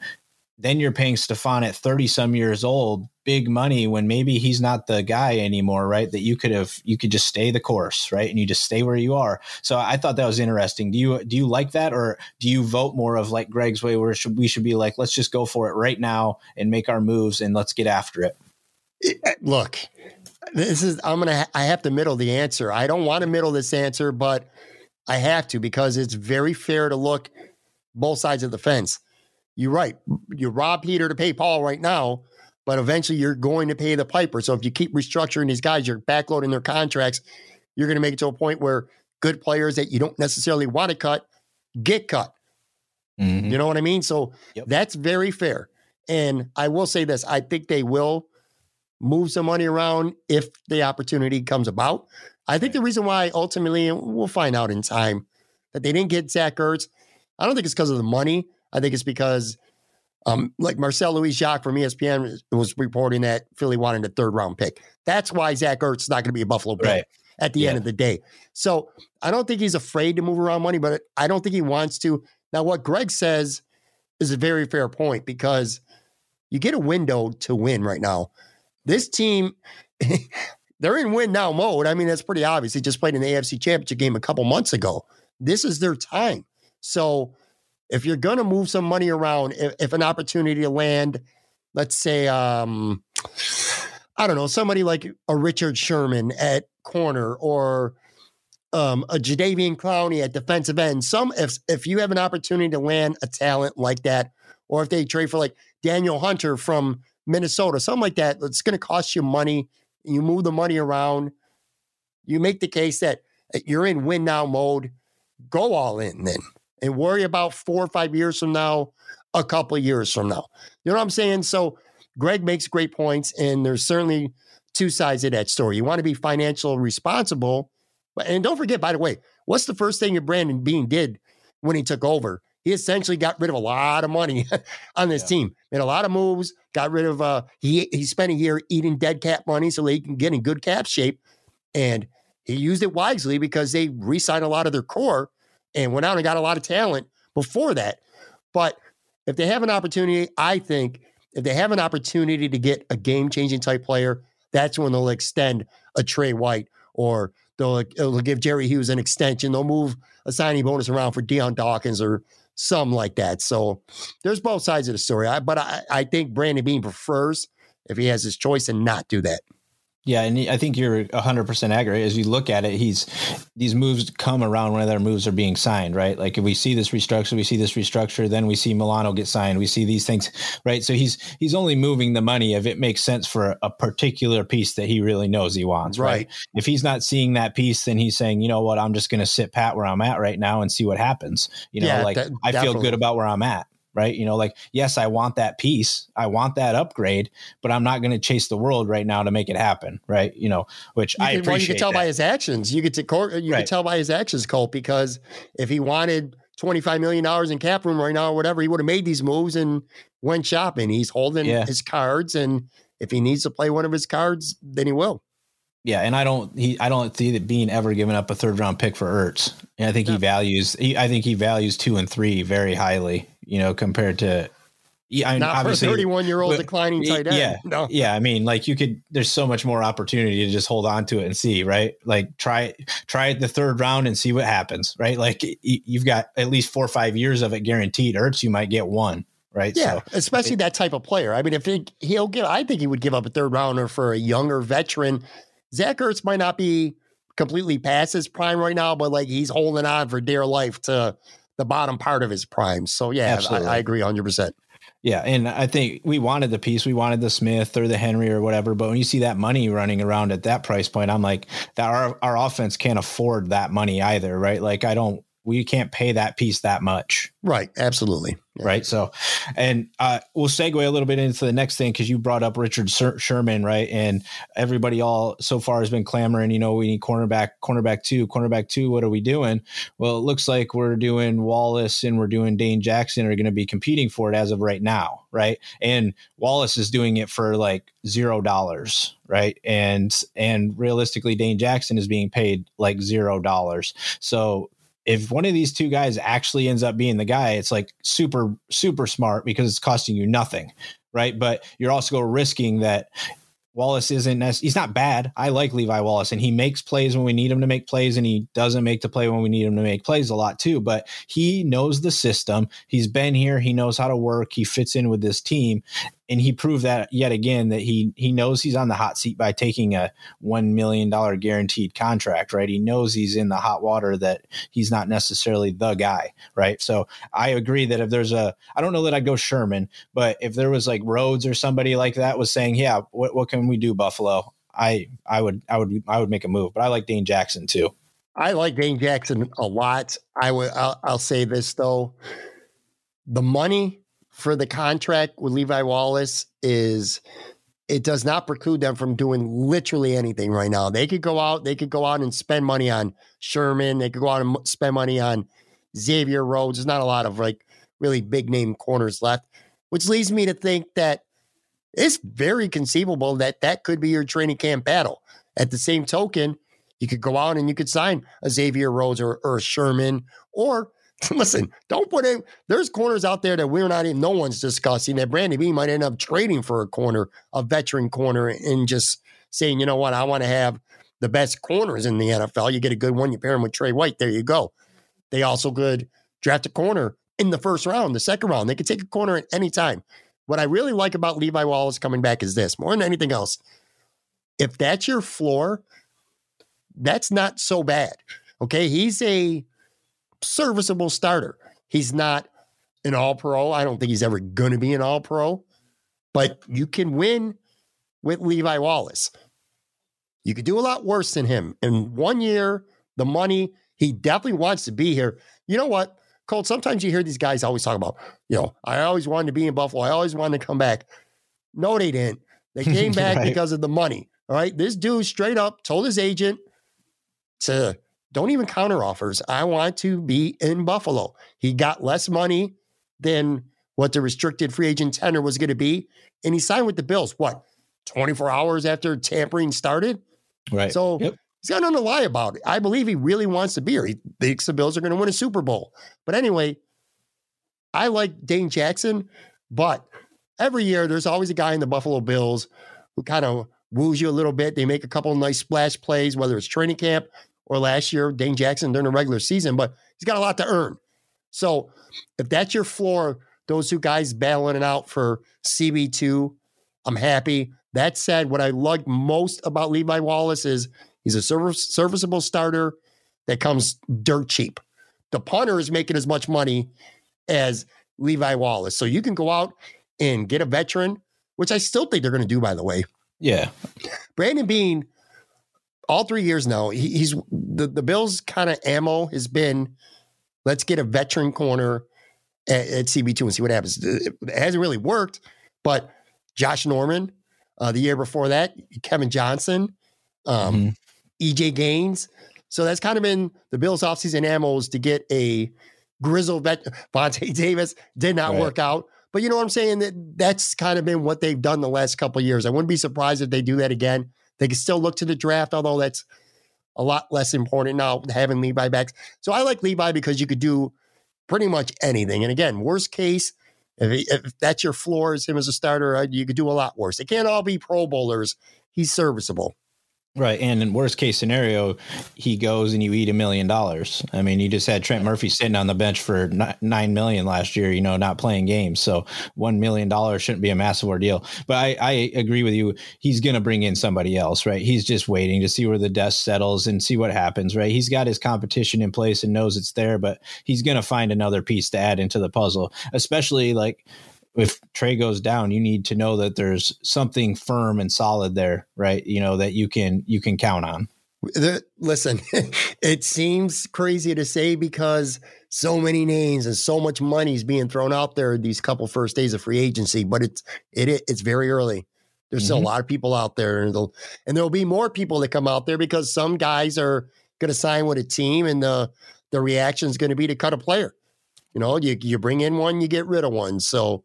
then you're paying Stefon at 30 some years old big money when maybe he's not the guy anymore, right? That you could have you could just stay the course, right? And you just stay where you are. So I thought that was interesting. Do you do you like that or do you vote more of like Greg's way where should, we should be like let's just go for it right now and make our moves and let's get after it? Eh, look, this is I'm going to I have to middle the answer. I don't want to middle this answer, but I have to because it's very fair to look both sides of the fence you're right. You rob Peter to pay Paul right now, but eventually you're going to pay the piper. So if you keep restructuring these guys, you're backloading their contracts, you're going to make it to a point where good players that you don't necessarily want to cut get cut. Mm-hmm. You know what I mean? So yep. that's very fair. And I will say this I think they will move some money around if the opportunity comes about. I think the reason why ultimately, we'll find out in time, that they didn't get Zach Ertz, I don't think it's because of the money. I think it's because, um, like Marcel Louis Jacques from ESPN was reporting that Philly wanted a third round pick. That's why Zach Ertz is not going to be a Buffalo Bill Right. at the Yeah. end of the day. So I don't think he's afraid to move around money, but I don't think he wants to. Now, what Greg says is a very fair point because you get a window to win right now. This team, they're in win now mode. I mean, that's pretty obvious. They just played an AFC championship game a couple months ago. This is their time. So if you're going to move some money around, if, if an opportunity to land, let's say, um, I don't know, somebody like a Richard Sherman at corner or um, a Jadeveon Clowney at defensive end. Some if if you have an opportunity to land a talent like that, or if they trade for like Danielle Hunter from Minnesota, something like that, it's going to cost you money. You move the money around. You make the case that you're in win now mode. Go all in then, and worry about four or five years from now, a couple of years from now. You know what I'm saying? So Greg makes great points, and there's certainly two sides of that story. You want to be financial responsible, but and don't forget, by the way, what's the first thing that Brandon Beane did when he took over? He essentially got rid of a lot of money on this Yeah. team, made a lot of moves, got rid of uh he he spent a year eating dead cap money so they can get in good cap shape. And he used it wisely because they re-signed a lot of their core and went out and got a lot of talent before that. But if they have an opportunity, I think if they have an opportunity to get a game-changing type player, that's when they'll extend a Tre White or they'll, they'll give Jerry Hughes an extension. They'll move a signing bonus around for Dion Dawkins or something like that. So there's both sides of the story. I, but I, I think Brandon Beane prefers if he has his choice and not do that. Yeah, and I think you're 100% accurate. As you look at it, he's these moves come around when other moves are being signed, right? Like if we see this restructure, we see this restructure, then we see Milano get signed, we see these things, right? So he's he's only moving the money if it makes sense for a particular piece that he really knows he wants, right? Right. If he's not seeing that piece, then he's saying, you know what, I'm just going to sit pat where I'm at right now and see what happens. You know, Yeah, like de- I feel good about where I'm at. Right. You know, like, yes, I want that piece. I want that upgrade, but I'm not going to chase the world right now to make it happen. Right. You know, which You I appreciate. well, you can tell that. by his actions. You could t- cor- you Right. could tell by his actions, Colt, because if he wanted twenty five million dollars in cap room right now or whatever, he would have made these moves and went shopping. He's holding Yeah. his cards, and if he needs to play one of his cards, then he will. Yeah, and I don't he I don't see that being ever giving up a third round pick for Ertz. And I think he values he, I think he values two and three very highly, you know, compared to yeah, I mean, Not for a thirty one year old declining tight end. Yeah, no. yeah. I mean, like you could. There's so much more opportunity to just hold on to it and see, right? Like try try it the third round and see what happens, right? Like you've got at least four or five years of it guaranteed. Ertz, you might get one, right? Yeah, So especially that type of player. I mean, if he, he'll give, I think he would give up a third rounder for a younger veteran. Zach Ertz might not be completely past his prime right now, but like he's holding on for dear life to the bottom part of his prime. So yeah, I, I agree 100. percent Yeah, and I think we wanted the piece, we wanted the Smith or the Henry or whatever. But when you see that money running around at that price point, I'm like, that our our offense can't afford that money either, right? Like I don't, we can't pay that piece that much, Right, absolutely. Yeah. right? So, and uh, we'll segue a little bit into the next thing because you brought up Richard Sher- Sherman, right? And everybody all so far has been clamoring, you know, we need cornerback, cornerback two, cornerback two. What are we doing? Well, it looks like we're doing Wallace and we're doing Dane Jackson are going to be competing for it as of right now, right? And Wallace is doing it for like zero dollars, right? And and realistically, Dane Jackson is being paid like zero dollars. So if one of these two guys actually ends up being the guy, it's like super, super smart because it's costing you nothing, right? But you're also risking that Wallace isn't he's not bad. I like Levi Wallace and he makes plays when we need him to make plays and he doesn't make the play when we need him to make plays a lot too, but he knows the system. He's been here, he knows how to work, he fits in with this team and he proved that yet again that he he knows he's on the hot seat by taking a 1 million dollar guaranteed contract, right? He knows he's in the hot water that he's not necessarily the guy, right? So I agree that if there's a I don't know that I'd go Sherman, but if there was like Rhodes or somebody like that was saying, "Yeah, what what can we do, Buffalo?" I I would I would I would make a move, but I like Dane Jackson too. I like Dane Jackson a lot. I would. I'll, I'll say this though: the money for the contract with Levi Wallace is it does not preclude them from doing literally anything right now. They could go out. They could go out and spend money on Sherman. They could go out and spend money on Xavier Rhodes. There's not a lot of like really big name corners left, which leads me to think that it's very conceivable that that could be your training camp battle. At the same token, you could go out and you could sign a Xavier Rhodes or, or Sherman, or listen, don't put in. There's corners out there that we're not even. No one's discussing that. Brandon Beane might end up trading for a corner, a veteran corner, and just saying, you know what, I want to have the best corners in the NFL. You get a good one, you pair him with Tre White. There you go. They also could draft a corner in the first round, the second round. They could take a corner at any time. What I really like about Levi Wallace coming back is this more than anything else. If that's your floor, that's not so bad. Okay. He's a serviceable starter. He's not an all pro. I don't think he's ever going to be an all pro, but you can win with Levi Wallace. You could do a lot worse than him. In one year, the money, he definitely wants to be here. You know what, Colt? Sometimes you hear these guys always talk about, you know, I always wanted to be in Buffalo. I always wanted to come back. No, they didn't. They came back right. because of the money. All right. This dude straight up told his agent to don't even counter offers. I want to be in Buffalo. He got less money than what the restricted free agent tender was going to be. And he signed with the Bills, what, 24 hours after tampering started? Right. So yep. he's got nothing to lie about. I believe he really wants to be here. He thinks the Bills are going to win a Super Bowl. But anyway, I like Dane Jackson, but every year there's always a guy in the Buffalo Bills who kind of woos you a little bit. They make a couple nice splash plays, whether it's training camp or last year, Dane Jackson during the regular season, but he's got a lot to earn. So if that's your floor, those two guys battling it out for CB2, I'm happy. That said, what I like most about Levi Wallace is he's a service, serviceable starter that comes dirt cheap. The punter is making as much money as Levi Wallace. So you can go out and get a veteran, which I still think they're going to do, by the way. Yeah. Brandon Beane, all three years now, he, he's the, the Bills' kind of ammo has been let's get a veteran corner at, at CB2 and see what happens. It hasn't really worked, but Josh Norman, uh, the year before that, Kevin Johnson, um, mm-hmm. EJ Gaines. So that's kind of been the Bills' offseason ammo is to get a grizzled vet. Vontae Davis did not right. work out. But you know what I'm saying? That that's kind of been what they've done the last couple years. I wouldn't be surprised if they do that again. They can still look to the draft, although that's a lot less important now having Levi back. So I like Levi because you could do pretty much anything. And again, worst case, if, he, if that's your floor as him as a starter, uh, you could do a lot worse. They can't all be Pro Bowlers. He's serviceable. Right. And in worst case scenario, he goes and you eat a million dollars. I mean, you just had Trent Murphy sitting on the bench for nine million last year, you know, not playing games. So one million dollars shouldn't be a massive ordeal. But I, I agree with you. He's going to bring in somebody else, right? He's just waiting to see where the dust settles and see what happens, right? He's got his competition in place and knows it's there, but he's going to find another piece to add into the puzzle, especially like if Tre goes down, you need to know that there's something firm and solid there, right? You know that you can you can count on. The, listen, it seems crazy to say because so many names and so much money is being thrown out there these couple first days of free agency, but it's it it's very early. There's mm-hmm. still a mm-hmm. lot of people out there, and there'll, and there'll be more people that come out there because some guys are going to sign with a team, and the the reaction is going to be to cut a player. You know, you you bring in one, you get rid of one. So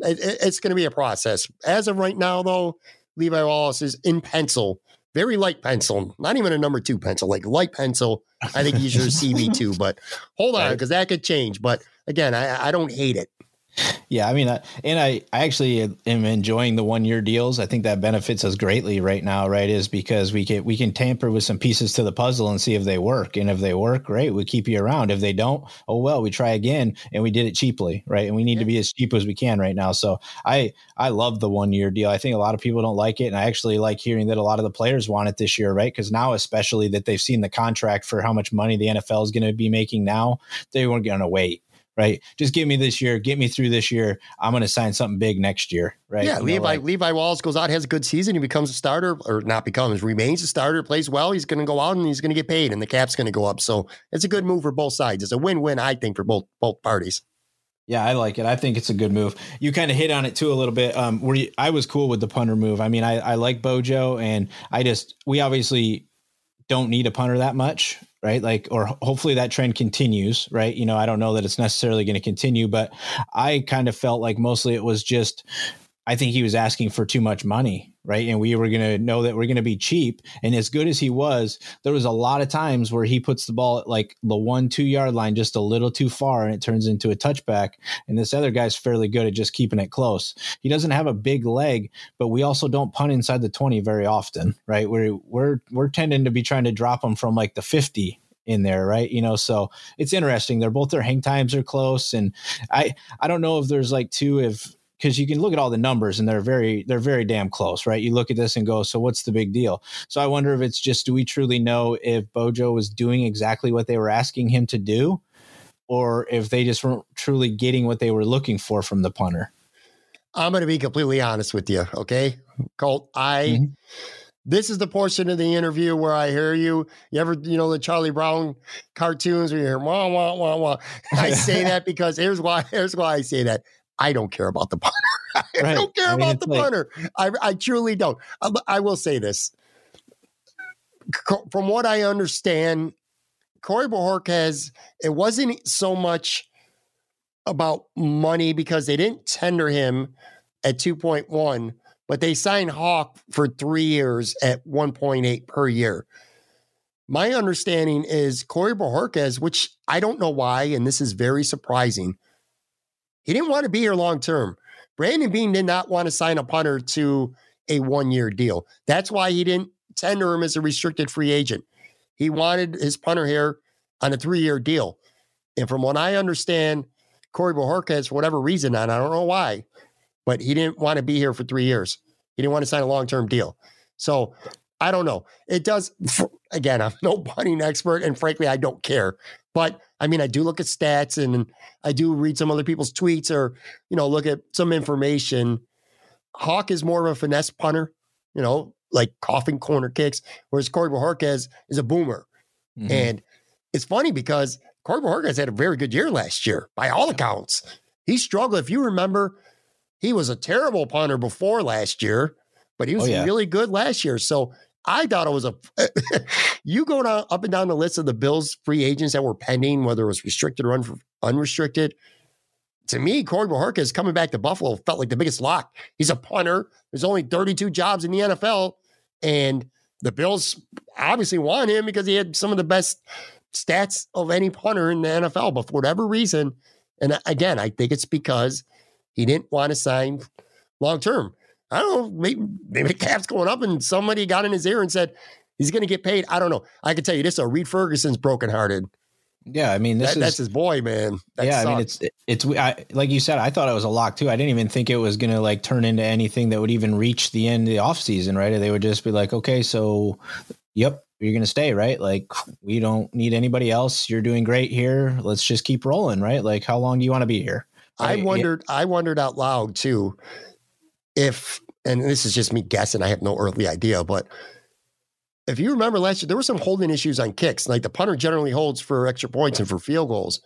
it, it's going to be a process. As of right now, though, Levi Wallace is in pencil, very light pencil, not even a number two pencil, like light pencil. I think he's your CB2, but hold on, because that could change. But again, I, I don't hate it. Yeah, I mean, and I, I actually am enjoying the one year deals. I think that benefits us greatly right now, right? Is because we can we can tamper with some pieces to the puzzle and see if they work. And if they work, great, we keep you around. If they don't, oh well, we try again, and we did it cheaply, right? And we need yeah. to be as cheap as we can right now. So I I love the one year deal. I think a lot of people don't like it, and I actually like hearing that a lot of the players want it this year, right? Because now, especially that they've seen the contract for how much money the NFL is going to be making now, they weren't going to wait right? Just give me this year, get me through this year. I'm going to sign something big next year, right? Yeah, you Levi like, Levi Wallace goes out, has a good season, he becomes a starter, or not becomes, remains a starter, plays well. He's going to go out and he's going to get paid, and the cap's going to go up. So it's a good move for both sides. It's a win-win, I think, for both both parties. Yeah, I like it. I think it's a good move. You kind of hit on it too a little bit. Um, where you, I was cool with the punter move. I mean, I, I like Bojo, and I just we obviously don't need a punter that much right? Like, or hopefully that trend continues, right? You know, I don't know that it's necessarily going to continue, but I kind of felt like mostly it was just, I think he was asking for too much money, right? And we were going to know that we're going to be cheap. And as good as he was, there was a lot of times where he puts the ball at like the one, two yard line just a little too far and it turns into a touchback. And this other guy's fairly good at just keeping it close. He doesn't have a big leg, but we also don't punt inside the 20 very often, right? We're, we're, we're tending to be trying to drop them from like the 50 in there, right? You know, so it's interesting. They're both their hang times are close, and I I don't know if there's like two if because you can look at all the numbers and they're very they're very damn close, right? You look at this and go, so what's the big deal? So I wonder if it's just do we truly know if Bojo was doing exactly what they were asking him to do, or if they just weren't truly getting what they were looking for from the punter? I'm going to be completely honest with you, okay, Colt. I. Mm-hmm. This is the portion of the interview where I hear you. You ever, you know, the Charlie Brown cartoons where you hear wah wah wah wah. I say that because here's why. Here's why I say that. I don't care about the punter. I right. don't care I mean, about the like, punter. I, I truly don't. Uh, I, I will say this. From what I understand, Corey Bojorquez, it wasn't so much about money because they didn't tender him at 2.1, but they signed Haack for three years at 1.8 per year. My understanding is Corey Bojorquez, which I don't know why, and this is very surprising, he didn't want to be here long term. Brandon Beane did not want to sign a punter to a one year deal. That's why he didn't tender him as a restricted free agent. He wanted his punter here on a three year deal. And from what I understand, Corey Bojorquez, for whatever reason, and I don't know why, but he didn't want to be here for three years. He didn't want to sign a long term deal. So I don't know. It does, again, I'm no punting expert, and frankly, I don't care. But I mean, I do look at stats and I do read some other people's tweets or, you know, look at some information. Haack is more of a finesse punter, you know, like coffin corner kicks, whereas Corey Bojorquez is a boomer. Mm-hmm. And it's funny because Corey Bojorquez had a very good year last year by all accounts. He struggled. If you remember, he was a terrible punter before last year, but he was oh, yeah. really good last year. So I thought it was a. you go down up and down the list of the Bills free agents that were pending, whether it was restricted or un, unrestricted. To me, Corey Bojorquez coming back to Buffalo felt like the biggest lock. He's a punter. There's only 32 jobs in the NFL, and the Bills obviously want him because he had some of the best stats of any punter in the NFL. But for whatever reason, and uh, again, I think it's because he didn't want to sign long term. I don't know. Maybe, maybe the cap's going up and somebody got in his ear and said he's going to get paid. I don't know. I can tell you this: uh, Reid Ferguson's brokenhearted. Yeah, I mean, that, is, that's his boy, man. That yeah, sucks. I mean, it's it's I, like you said. I thought it was a lock too. I didn't even think it was going to like turn into anything that would even reach the end of the offseason, right? They would just be like, okay, so, yep, you're going to stay, right? Like, we don't need anybody else. You're doing great here. Let's just keep rolling, right? Like, how long do you want to be here? I wondered. I wondered out loud too if and this is just me guessing, I have no earthly idea, but if you remember last year, there were some holding issues on kicks. Like the punter generally holds for extra points and for field goals.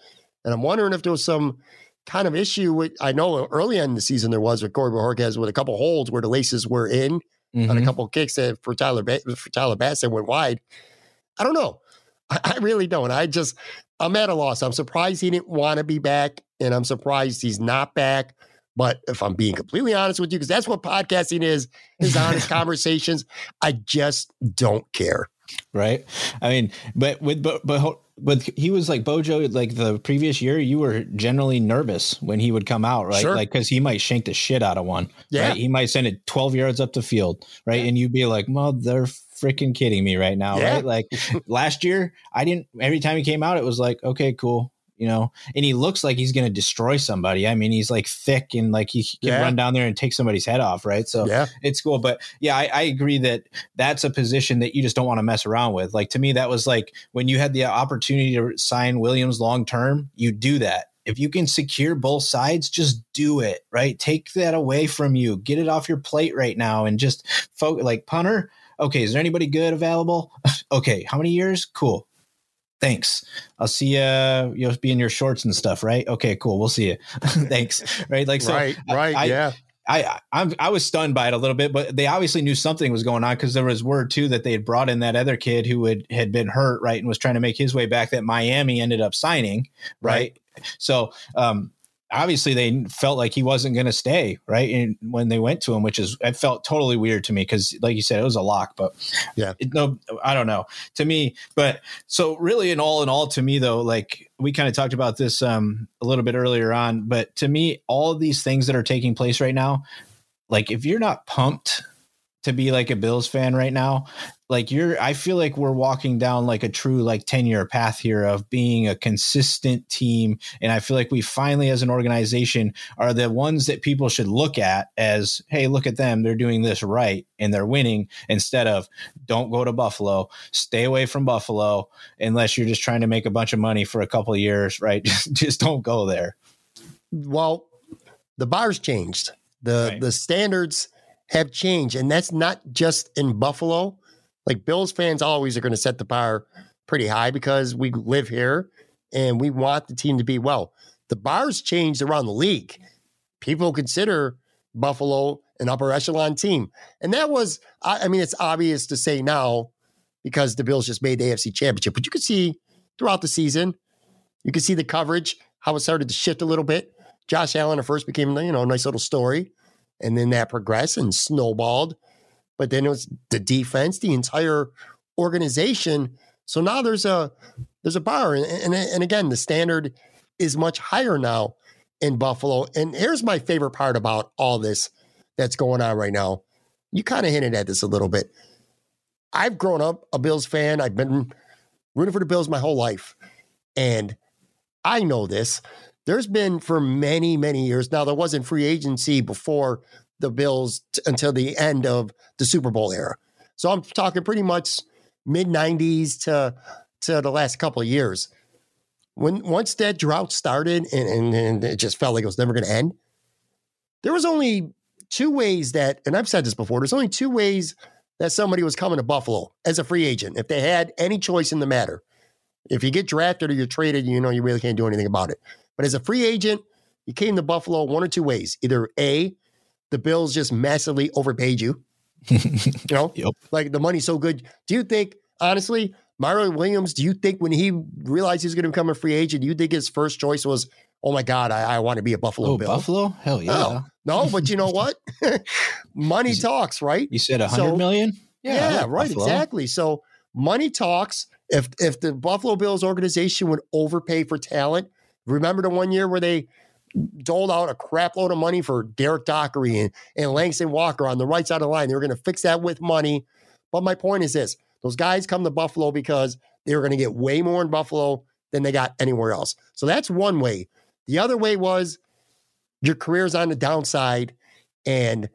And I'm wondering if there was some kind of issue with, I know early in the season there was with Corey Bojorquez with a couple holds where the laces were in mm-hmm. on a mm-hmm. couple kicks that for Tyler, for Tyler Bass that went wide. I don't know. I, I really don't. I just, I'm at a loss. I'm surprised he didn't want to be back, and I'm surprised he's not back. But if I'm being completely honest with you, because that's what podcasting is, is honest conversations, I just don't care. Right. I mean, but with, but, but, but he was like Bojo, like the previous year, you were generally nervous when he would come out, right? Sure. Like, cause he might shank the shit out of one. Yeah. Right? He might send it 12 yards up the field, right? Yeah. And you'd be like, "Well, they're freaking kidding me right now, yeah. right? Like last year, I didn't, every time he came out, it was like, okay, cool you know, and he looks like he's going to destroy somebody. I mean, he's like thick and like he can yeah. run down there and take somebody's head off, right? So yeah. it's cool. But yeah, I, I agree that that's a position that you just don't want to mess around with. Like to me, that was like when you had the opportunity to sign Williams long term, you do that if you can secure both sides, just do it, right? Take that away from you. Get it off your plate right now and just focus like punter. Okay, is there anybody good available? okay, how many years? Cool thanks. I'll see you. You'll be in your shorts and stuff, right? Okay, cool. We'll see you. thanks. Right. Like, so right, right. I, yeah. I, I I was stunned by it a little bit, but they obviously knew something was going on because there was word too that they had brought in that other kid who had had been hurt, right, and was trying to make his way back. That Miami ended up signing, right. right. So um, obviously they felt like he wasn't going to stay right and when they went to him which is it felt totally weird to me because like you said it was a lock but yeah. it, no i don't know to me but so really in all in all to me though like we kind of talked about this um a little bit earlier on but to me all these things that are taking place right now like if you're not pumped to be like a Bills fan right now, like you're I feel like we're walking down like a true like 10 year path here of being a consistent team and I feel like we finally as an organization are the ones that people should look at as hey look at them they're doing this right and they're winning instead of don't go to Buffalo stay away from Buffalo unless you're just trying to make a bunch of money for a couple of years right just, just don't go there. Well, the bar's changed. The right. the standards have changed. And that's not just in Buffalo. Like Bills fans always are going to set the bar pretty high because we live here and we want the team to be well. The bar's changed around the league. People consider Buffalo an upper echelon team. And that was, I mean, it's obvious to say now because the Bills just made the AFC championship, but you could see throughout the season, you could see the coverage, how it started to shift a little bit. Josh Allen at first became, you know, a nice little story and then that progressed and snowballed. But then it was the defense, the entire organization. So now there's a there's a bar, and, and, and again, the standard is much higher now in Buffalo. And here's my favorite part about all this that's going on right now. You kind of hinted at this a little bit. I've grown up a Bills fan. I've been rooting for the Bills my whole life. And I know this there's been for many, many years now, there wasn't free agency before the Bills t- until the end of the Super Bowl era. So I'm talking pretty much mid 90s to, to the last couple of years. When once that drought started and, and, and it just felt like it was never going to end, there was only two ways that, and I've said this before, there's only two ways that somebody was coming to Buffalo as a free agent if they had any choice in the matter. If you get drafted or you're traded, you know you really can't do anything about it. But as a free agent, you came to Buffalo one or two ways. Either A, the Bills just massively overpaid you. you know, yep. like the money's so good. Do you think, honestly, Mario Williams, do you think when he realized he was going to become a free agent, do you think his first choice was, oh my God, I, I want to be a Buffalo oh, Bill? Buffalo? Hell yeah. No, no but you know what? money talks, right? You said a hundred so, million? Yeah, yeah right, Buffalo. exactly. So money talks. If if the Buffalo Bills organization would overpay for talent, Remember the one year where they doled out a crap load of money for Derrick Dockery and, and Langston Walker on the right side of the line. They were going to fix that with money. But my point is this those guys come to Buffalo because they were going to get way more in Buffalo than they got anywhere else. So that's one way. The other way was your career's on the downside and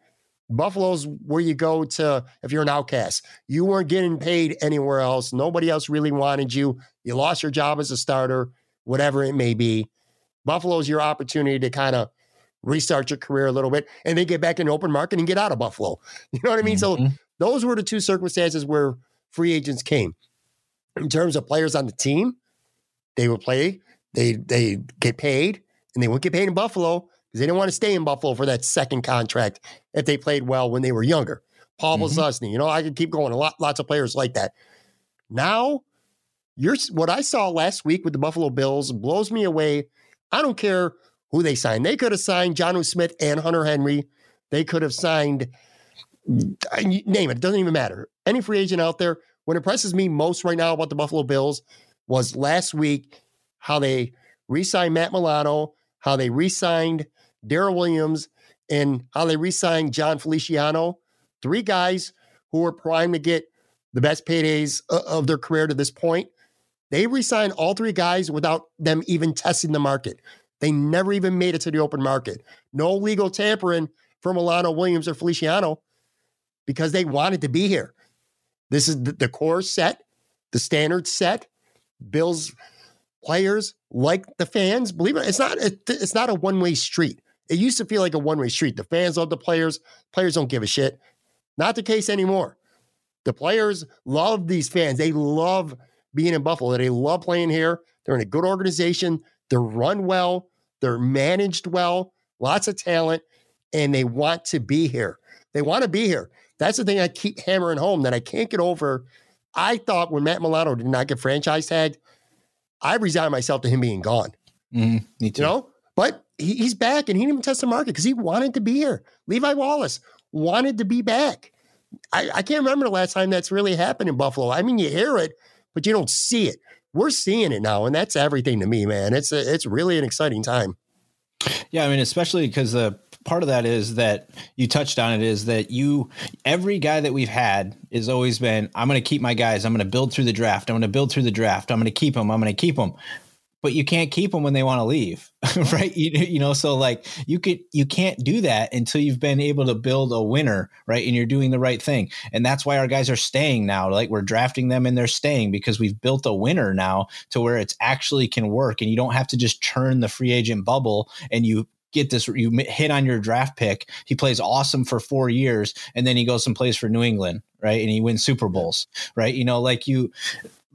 Buffalo's where you go to if you're an outcast. You weren't getting paid anywhere else. Nobody else really wanted you. You lost your job as a starter whatever it may be. Buffalo's your opportunity to kind of restart your career a little bit and then get back in the open market and get out of Buffalo. You know what I mean? Mm-hmm. So those were the two circumstances where free agents came. In terms of players on the team, they would play, they they get paid, and they wouldn't get paid in Buffalo because they didn't want to stay in Buffalo for that second contract if they played well when they were younger. Paul mm you know, I could keep going. A lot, lots of players like that. Now you're, what I saw last week with the Buffalo Bills blows me away. I don't care who they signed. They could have signed Jonnu Smith and Hunter Henry. They could have signed, name it, it doesn't even matter. Any free agent out there. What impresses me most right now about the Buffalo Bills was last week how they re signed Matt Milano, how they re signed Daryl Williams, and how they re signed Jon Feliciano. Three guys who were primed to get the best paydays of their career to this point. They re-signed all three guys without them even testing the market. They never even made it to the open market. No legal tampering for Milano Williams or Feliciano because they wanted to be here. This is the, the core set, the standard set. Bills players like the fans. Believe it, it's not. It, it's not a one way street. It used to feel like a one way street. The fans love the players. Players don't give a shit. Not the case anymore. The players love these fans. They love being in Buffalo. They love playing here. They're in a good organization. They're run well. They're managed well. Lots of talent. and they want to be here. They want to be here. That's the thing I keep hammering home that I can't get over. I thought when Matt Milano did not get franchise tagged, I resigned myself to him being gone. Mm-hmm. Me too. You know, but he, he's back and he didn't even test the market because he wanted to be here. Levi Wallace wanted to be back. I, I can't remember the last time that's really happened in Buffalo. I mean, you hear it, but you don't see it. We're seeing it now, and that's everything to me, man. It's a, it's really an exciting time. Yeah, I mean, especially because the part of that is that you touched on it is that you every guy that we've had has always been I'm going to keep my guys. I'm going to build through the draft. I'm going to build through the draft. I'm going to keep them. I'm going to keep them but you can't keep them when they want to leave right? You, you know so like you could you can't do that until you've been able to build a winner right? And you're doing the right thing. And that's why our guys are staying now like we're drafting them and they're staying because we've built a winner now to where it's actually can work and you don't have to just churn the free agent bubble and you get this you hit on your draft pick. He plays awesome for four years and then he goes and plays for new england right? And he wins super bowls right? You know like you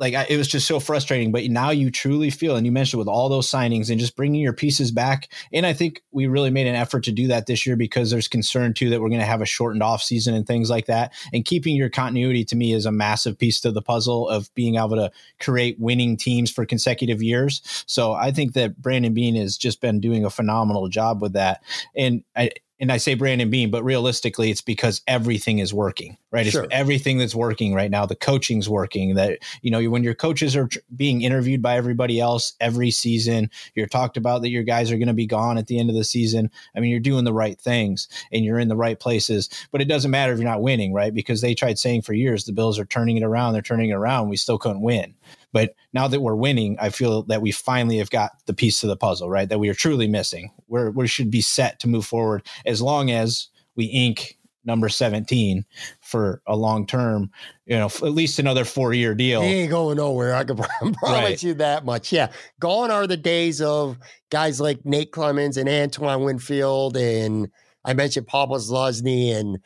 like I, it was just so frustrating. But now you truly feel, and you mentioned with all those signings and just bringing your pieces back. And I think we really made an effort to do that this year because there's concern too that we're going to have a shortened off season and things like that. And keeping your continuity to me is a massive piece to the puzzle of being able to create winning teams for consecutive years. So I think that Brandon Beane has just been doing a phenomenal job with that. And I, and I say Brandon Beane, but realistically, it's because everything is working, right? Sure. It's everything that's working right now. The coaching's working. That you know, when your coaches are being interviewed by everybody else every season, you're talked about that your guys are going to be gone at the end of the season. I mean, you're doing the right things and you're in the right places. But it doesn't matter if you're not winning, right? Because they tried saying for years the Bills are turning it around. They're turning it around. We still couldn't win. But now that we're winning, I feel that we finally have got the piece to the puzzle, right? That we are truly missing. We're, we should be set to move forward as long as we ink number 17 for a long term, you know, at least another four year deal. He ain't going nowhere. I can promise right. you that much. Yeah. Gone are the days of guys like Nate Clements and Antoine Winfield and I mentioned Paul Posluszny and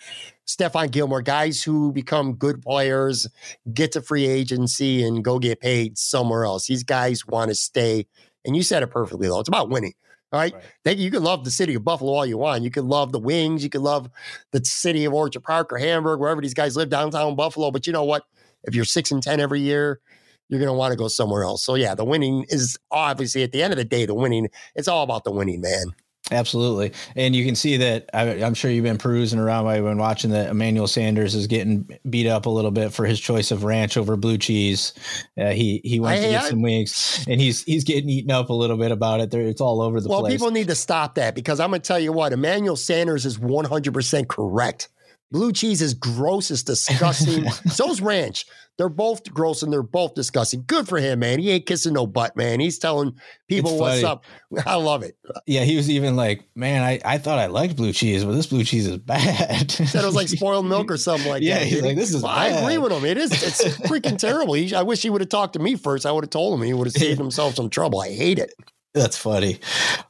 Stephon Gilmore, guys who become good players, get to free agency and go get paid somewhere else. These guys want to stay. And you said it perfectly, though. It's about winning. All right. right. They, you can love the city of Buffalo all you want. You can love the wings. You can love the city of Orchard Park or Hamburg, wherever these guys live downtown Buffalo. But you know what? If you're six and 10 every year, you're going to want to go somewhere else. So, yeah, the winning is obviously at the end of the day, the winning, it's all about the winning, man. Absolutely, and you can see that. I, am sure you've been perusing around while you've been watching that Emmanuel Sanders is getting beat up a little bit for his choice of ranch over blue cheese. Uh, he he went I, to get I, some wings, and he's he's getting eaten up a little bit about it. There, it's all over the well, place. Well, people need to stop that because I'm going to tell you what. Emmanuel Sanders is 100 percent correct. Blue cheese is gross, it's disgusting. So's ranch. They're both gross and they're both disgusting. Good for him, man. He ain't kissing no butt, man. He's telling people what's up. I love it. Yeah, he was even like, man, I, I thought I liked blue cheese, but this blue cheese is bad. Said it was like spoiled milk or something like yeah, that. Yeah, he's like, this is well, I agree with him. It is. It's freaking terrible. He, I wish he would have talked to me first. I would have told him. He would have saved himself some trouble. I hate it. That's funny.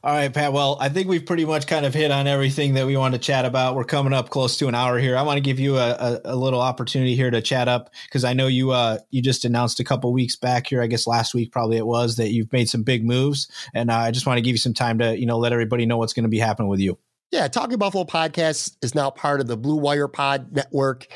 All right, Pat. Well, I think we've pretty much kind of hit on everything that we want to chat about. We're coming up close to an hour here. I want to give you a, a, a little opportunity here to chat up because I know you uh, you just announced a couple weeks back here. I guess last week probably it was that you've made some big moves, and uh, I just want to give you some time to you know let everybody know what's going to be happening with you. Yeah, Talking Buffalo podcast is now part of the Blue Wire Pod Network.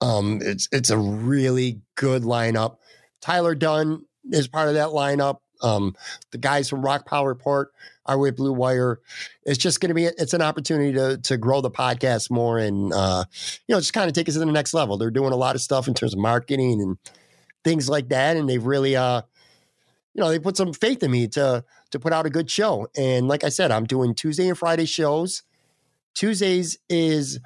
Um, it's it's a really good lineup. Tyler Dunne is part of that lineup. Um, the guys from Rock Power Report are with Blue Wire. It's just going to be it's an opportunity to to grow the podcast more and uh, you know just kind of take us to the next level. They're doing a lot of stuff in terms of marketing and things like that, and they've really uh you know they put some faith in me to to put out a good show. And like I said, I'm doing Tuesday and Friday shows. Tuesdays is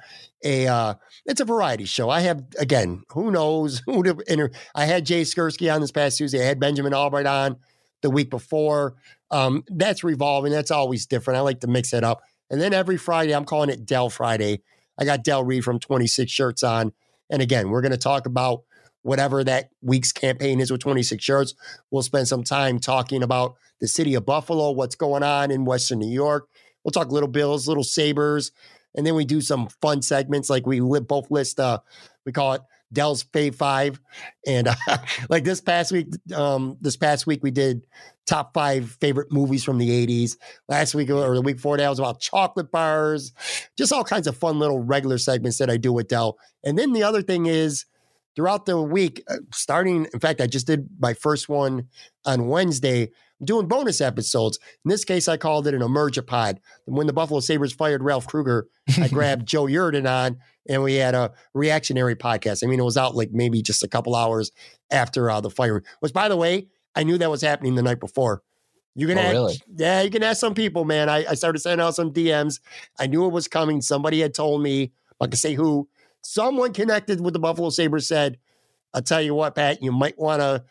a uh, it's a variety show. I have again, who knows who to enter. I had Jay Skurski on this past Tuesday. I had Benjamin Albright on the week before. Um, that's revolving. That's always different. I like to mix it up. And then every Friday, I'm calling it Del Friday. I got Del Reid from 26 Shirts on. And again, we're going to talk about whatever that week's campaign is with 26 Shirts. We'll spend some time talking about the city of Buffalo, what's going on in Western New York. We'll talk little Bills, little Sabres. And then we do some fun segments like we both list, uh, we call it Del's Fave Five, and uh, like this past week, um, this past week we did top five favorite movies from the '80s. Last week or the week before that was about chocolate bars, just all kinds of fun little regular segments that I do with Del. And then the other thing is throughout the week, uh, starting, in fact, I just did my first one on Wednesday, doing bonus episodes. In this case, I called it an Emergipod. And when the Buffalo Sabres fired Ralph Krueger, I grabbed Joe Yerdon on and we had a reactionary podcast. I mean, it was out like maybe just a couple hours after uh, the firing. Which, by the way, I knew that was happening the night before. You can Oh, ask, really? yeah, you can ask some people, man. I, I started sending out some DMs. I knew it was coming. Somebody had told me, I can say who, someone connected with the Buffalo Sabres said, I'll tell you what, Pat, you might want to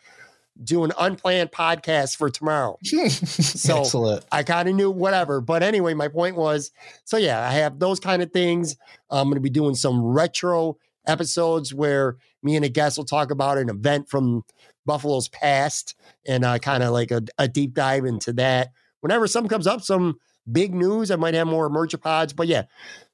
do an unplanned podcast for tomorrow. So Excellent. I kind of knew whatever. But anyway, my point was so yeah, I have those kind of things. I'm going to be doing some retro episodes where me and a guest will talk about an event from Buffalo's past and uh, kind of like a, a deep dive into that. Whenever something comes up, some big news, I might have more emergipods. But yeah,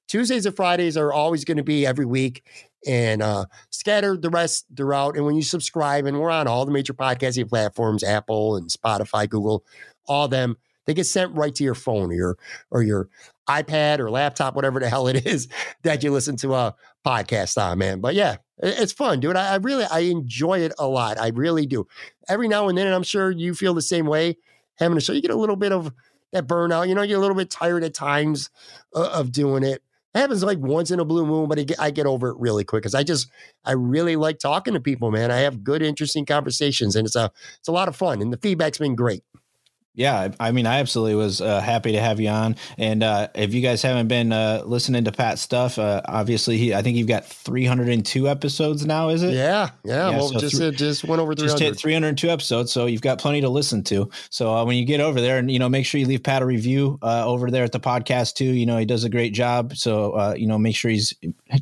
Tuesdays and Fridays are always going to be every week and uh, scattered the rest throughout. And when you subscribe, and we're on all the major podcasting platforms, Apple and Spotify, Google, all them, they get sent right to your phone or your or your iPad or laptop, whatever the hell it is that you listen to a podcast on, man. But yeah, it's fun, dude. I, I really I enjoy it a lot. I really do. Every now and then, and I'm sure you feel the same way. Having a show, you get a little bit of that burnout. You know, you're a little bit tired at times uh, of doing it. It happens like once in a blue moon, but I get, I get over it really quick because I just I really like talking to people, man. I have good, interesting conversations, and it's a it's a lot of fun, and the feedback's been great. Yeah, I mean, I absolutely was uh, happy to have you on. And uh, if you guys haven't been uh, listening to Pat's stuff, uh, obviously, he I think you've got 302 episodes now. Is it? Yeah, yeah. Yeah, well, so just uh, just went over three Just hit 302 episodes, so you've got plenty to listen to. So uh, when you get over there, and you know, make sure you leave Pat a review uh, over there at the podcast too. You know, he does a great job. So uh, you know, make sure he's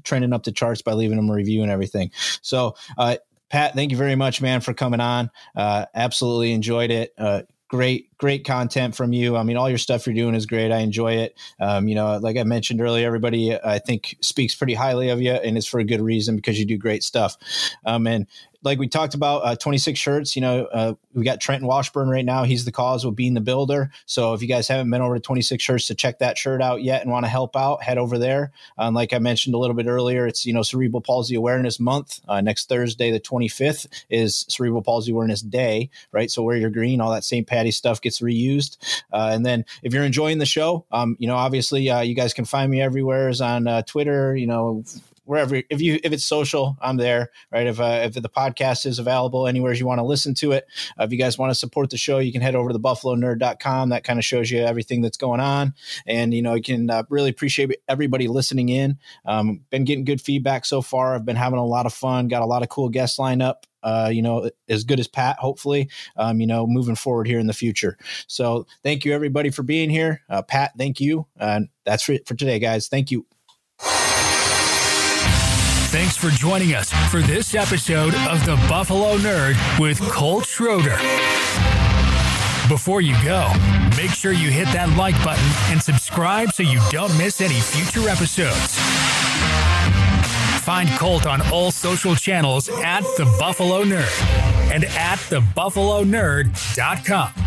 trending up the charts by leaving him a review and everything. So uh, Pat, thank you very much, man, for coming on. Uh, absolutely enjoyed it. Great, great content from you. I mean, all your stuff you're doing is great. I enjoy it. Um, you know, like I mentioned earlier, everybody I think speaks pretty highly of you, and it's for a good reason because you do great stuff. Um, and like we talked about, uh, 26 shirts. You know, uh, we got Trenton Washburn right now. He's the cause with being the builder. So if you guys haven't been over to 26 shirts to check that shirt out yet and want to help out, head over there. Um, like I mentioned a little bit earlier, it's you know Cerebral Palsy Awareness Month. Uh, next Thursday, the 25th, is Cerebral Palsy Awareness Day. Right. So wear your green. All that St. Patty stuff gets reused. Uh, and then if you're enjoying the show, um, you know, obviously uh, you guys can find me everywhere is on uh, Twitter. You know wherever if you if it's social i'm there right if uh, if the podcast is available anywhere you want to listen to it uh, if you guys want to support the show you can head over to the buffalonerd.com that kind of shows you everything that's going on and you know you can uh, really appreciate everybody listening in um, been getting good feedback so far i've been having a lot of fun got a lot of cool guests lined up uh, you know, as good as Pat, hopefully, um, you know, moving forward here in the future. So thank you everybody for being here. Uh, Pat, thank you. And that's for, for today, guys. Thank you. Thanks for joining us for this episode of the Buffalo Nerd with Colt Schroeder. Before you go, make sure you hit that like button and subscribe so you don't miss any future episodes. Find Colt on all social channels at the Buffalo Nerd and at thebuffalonerd.com.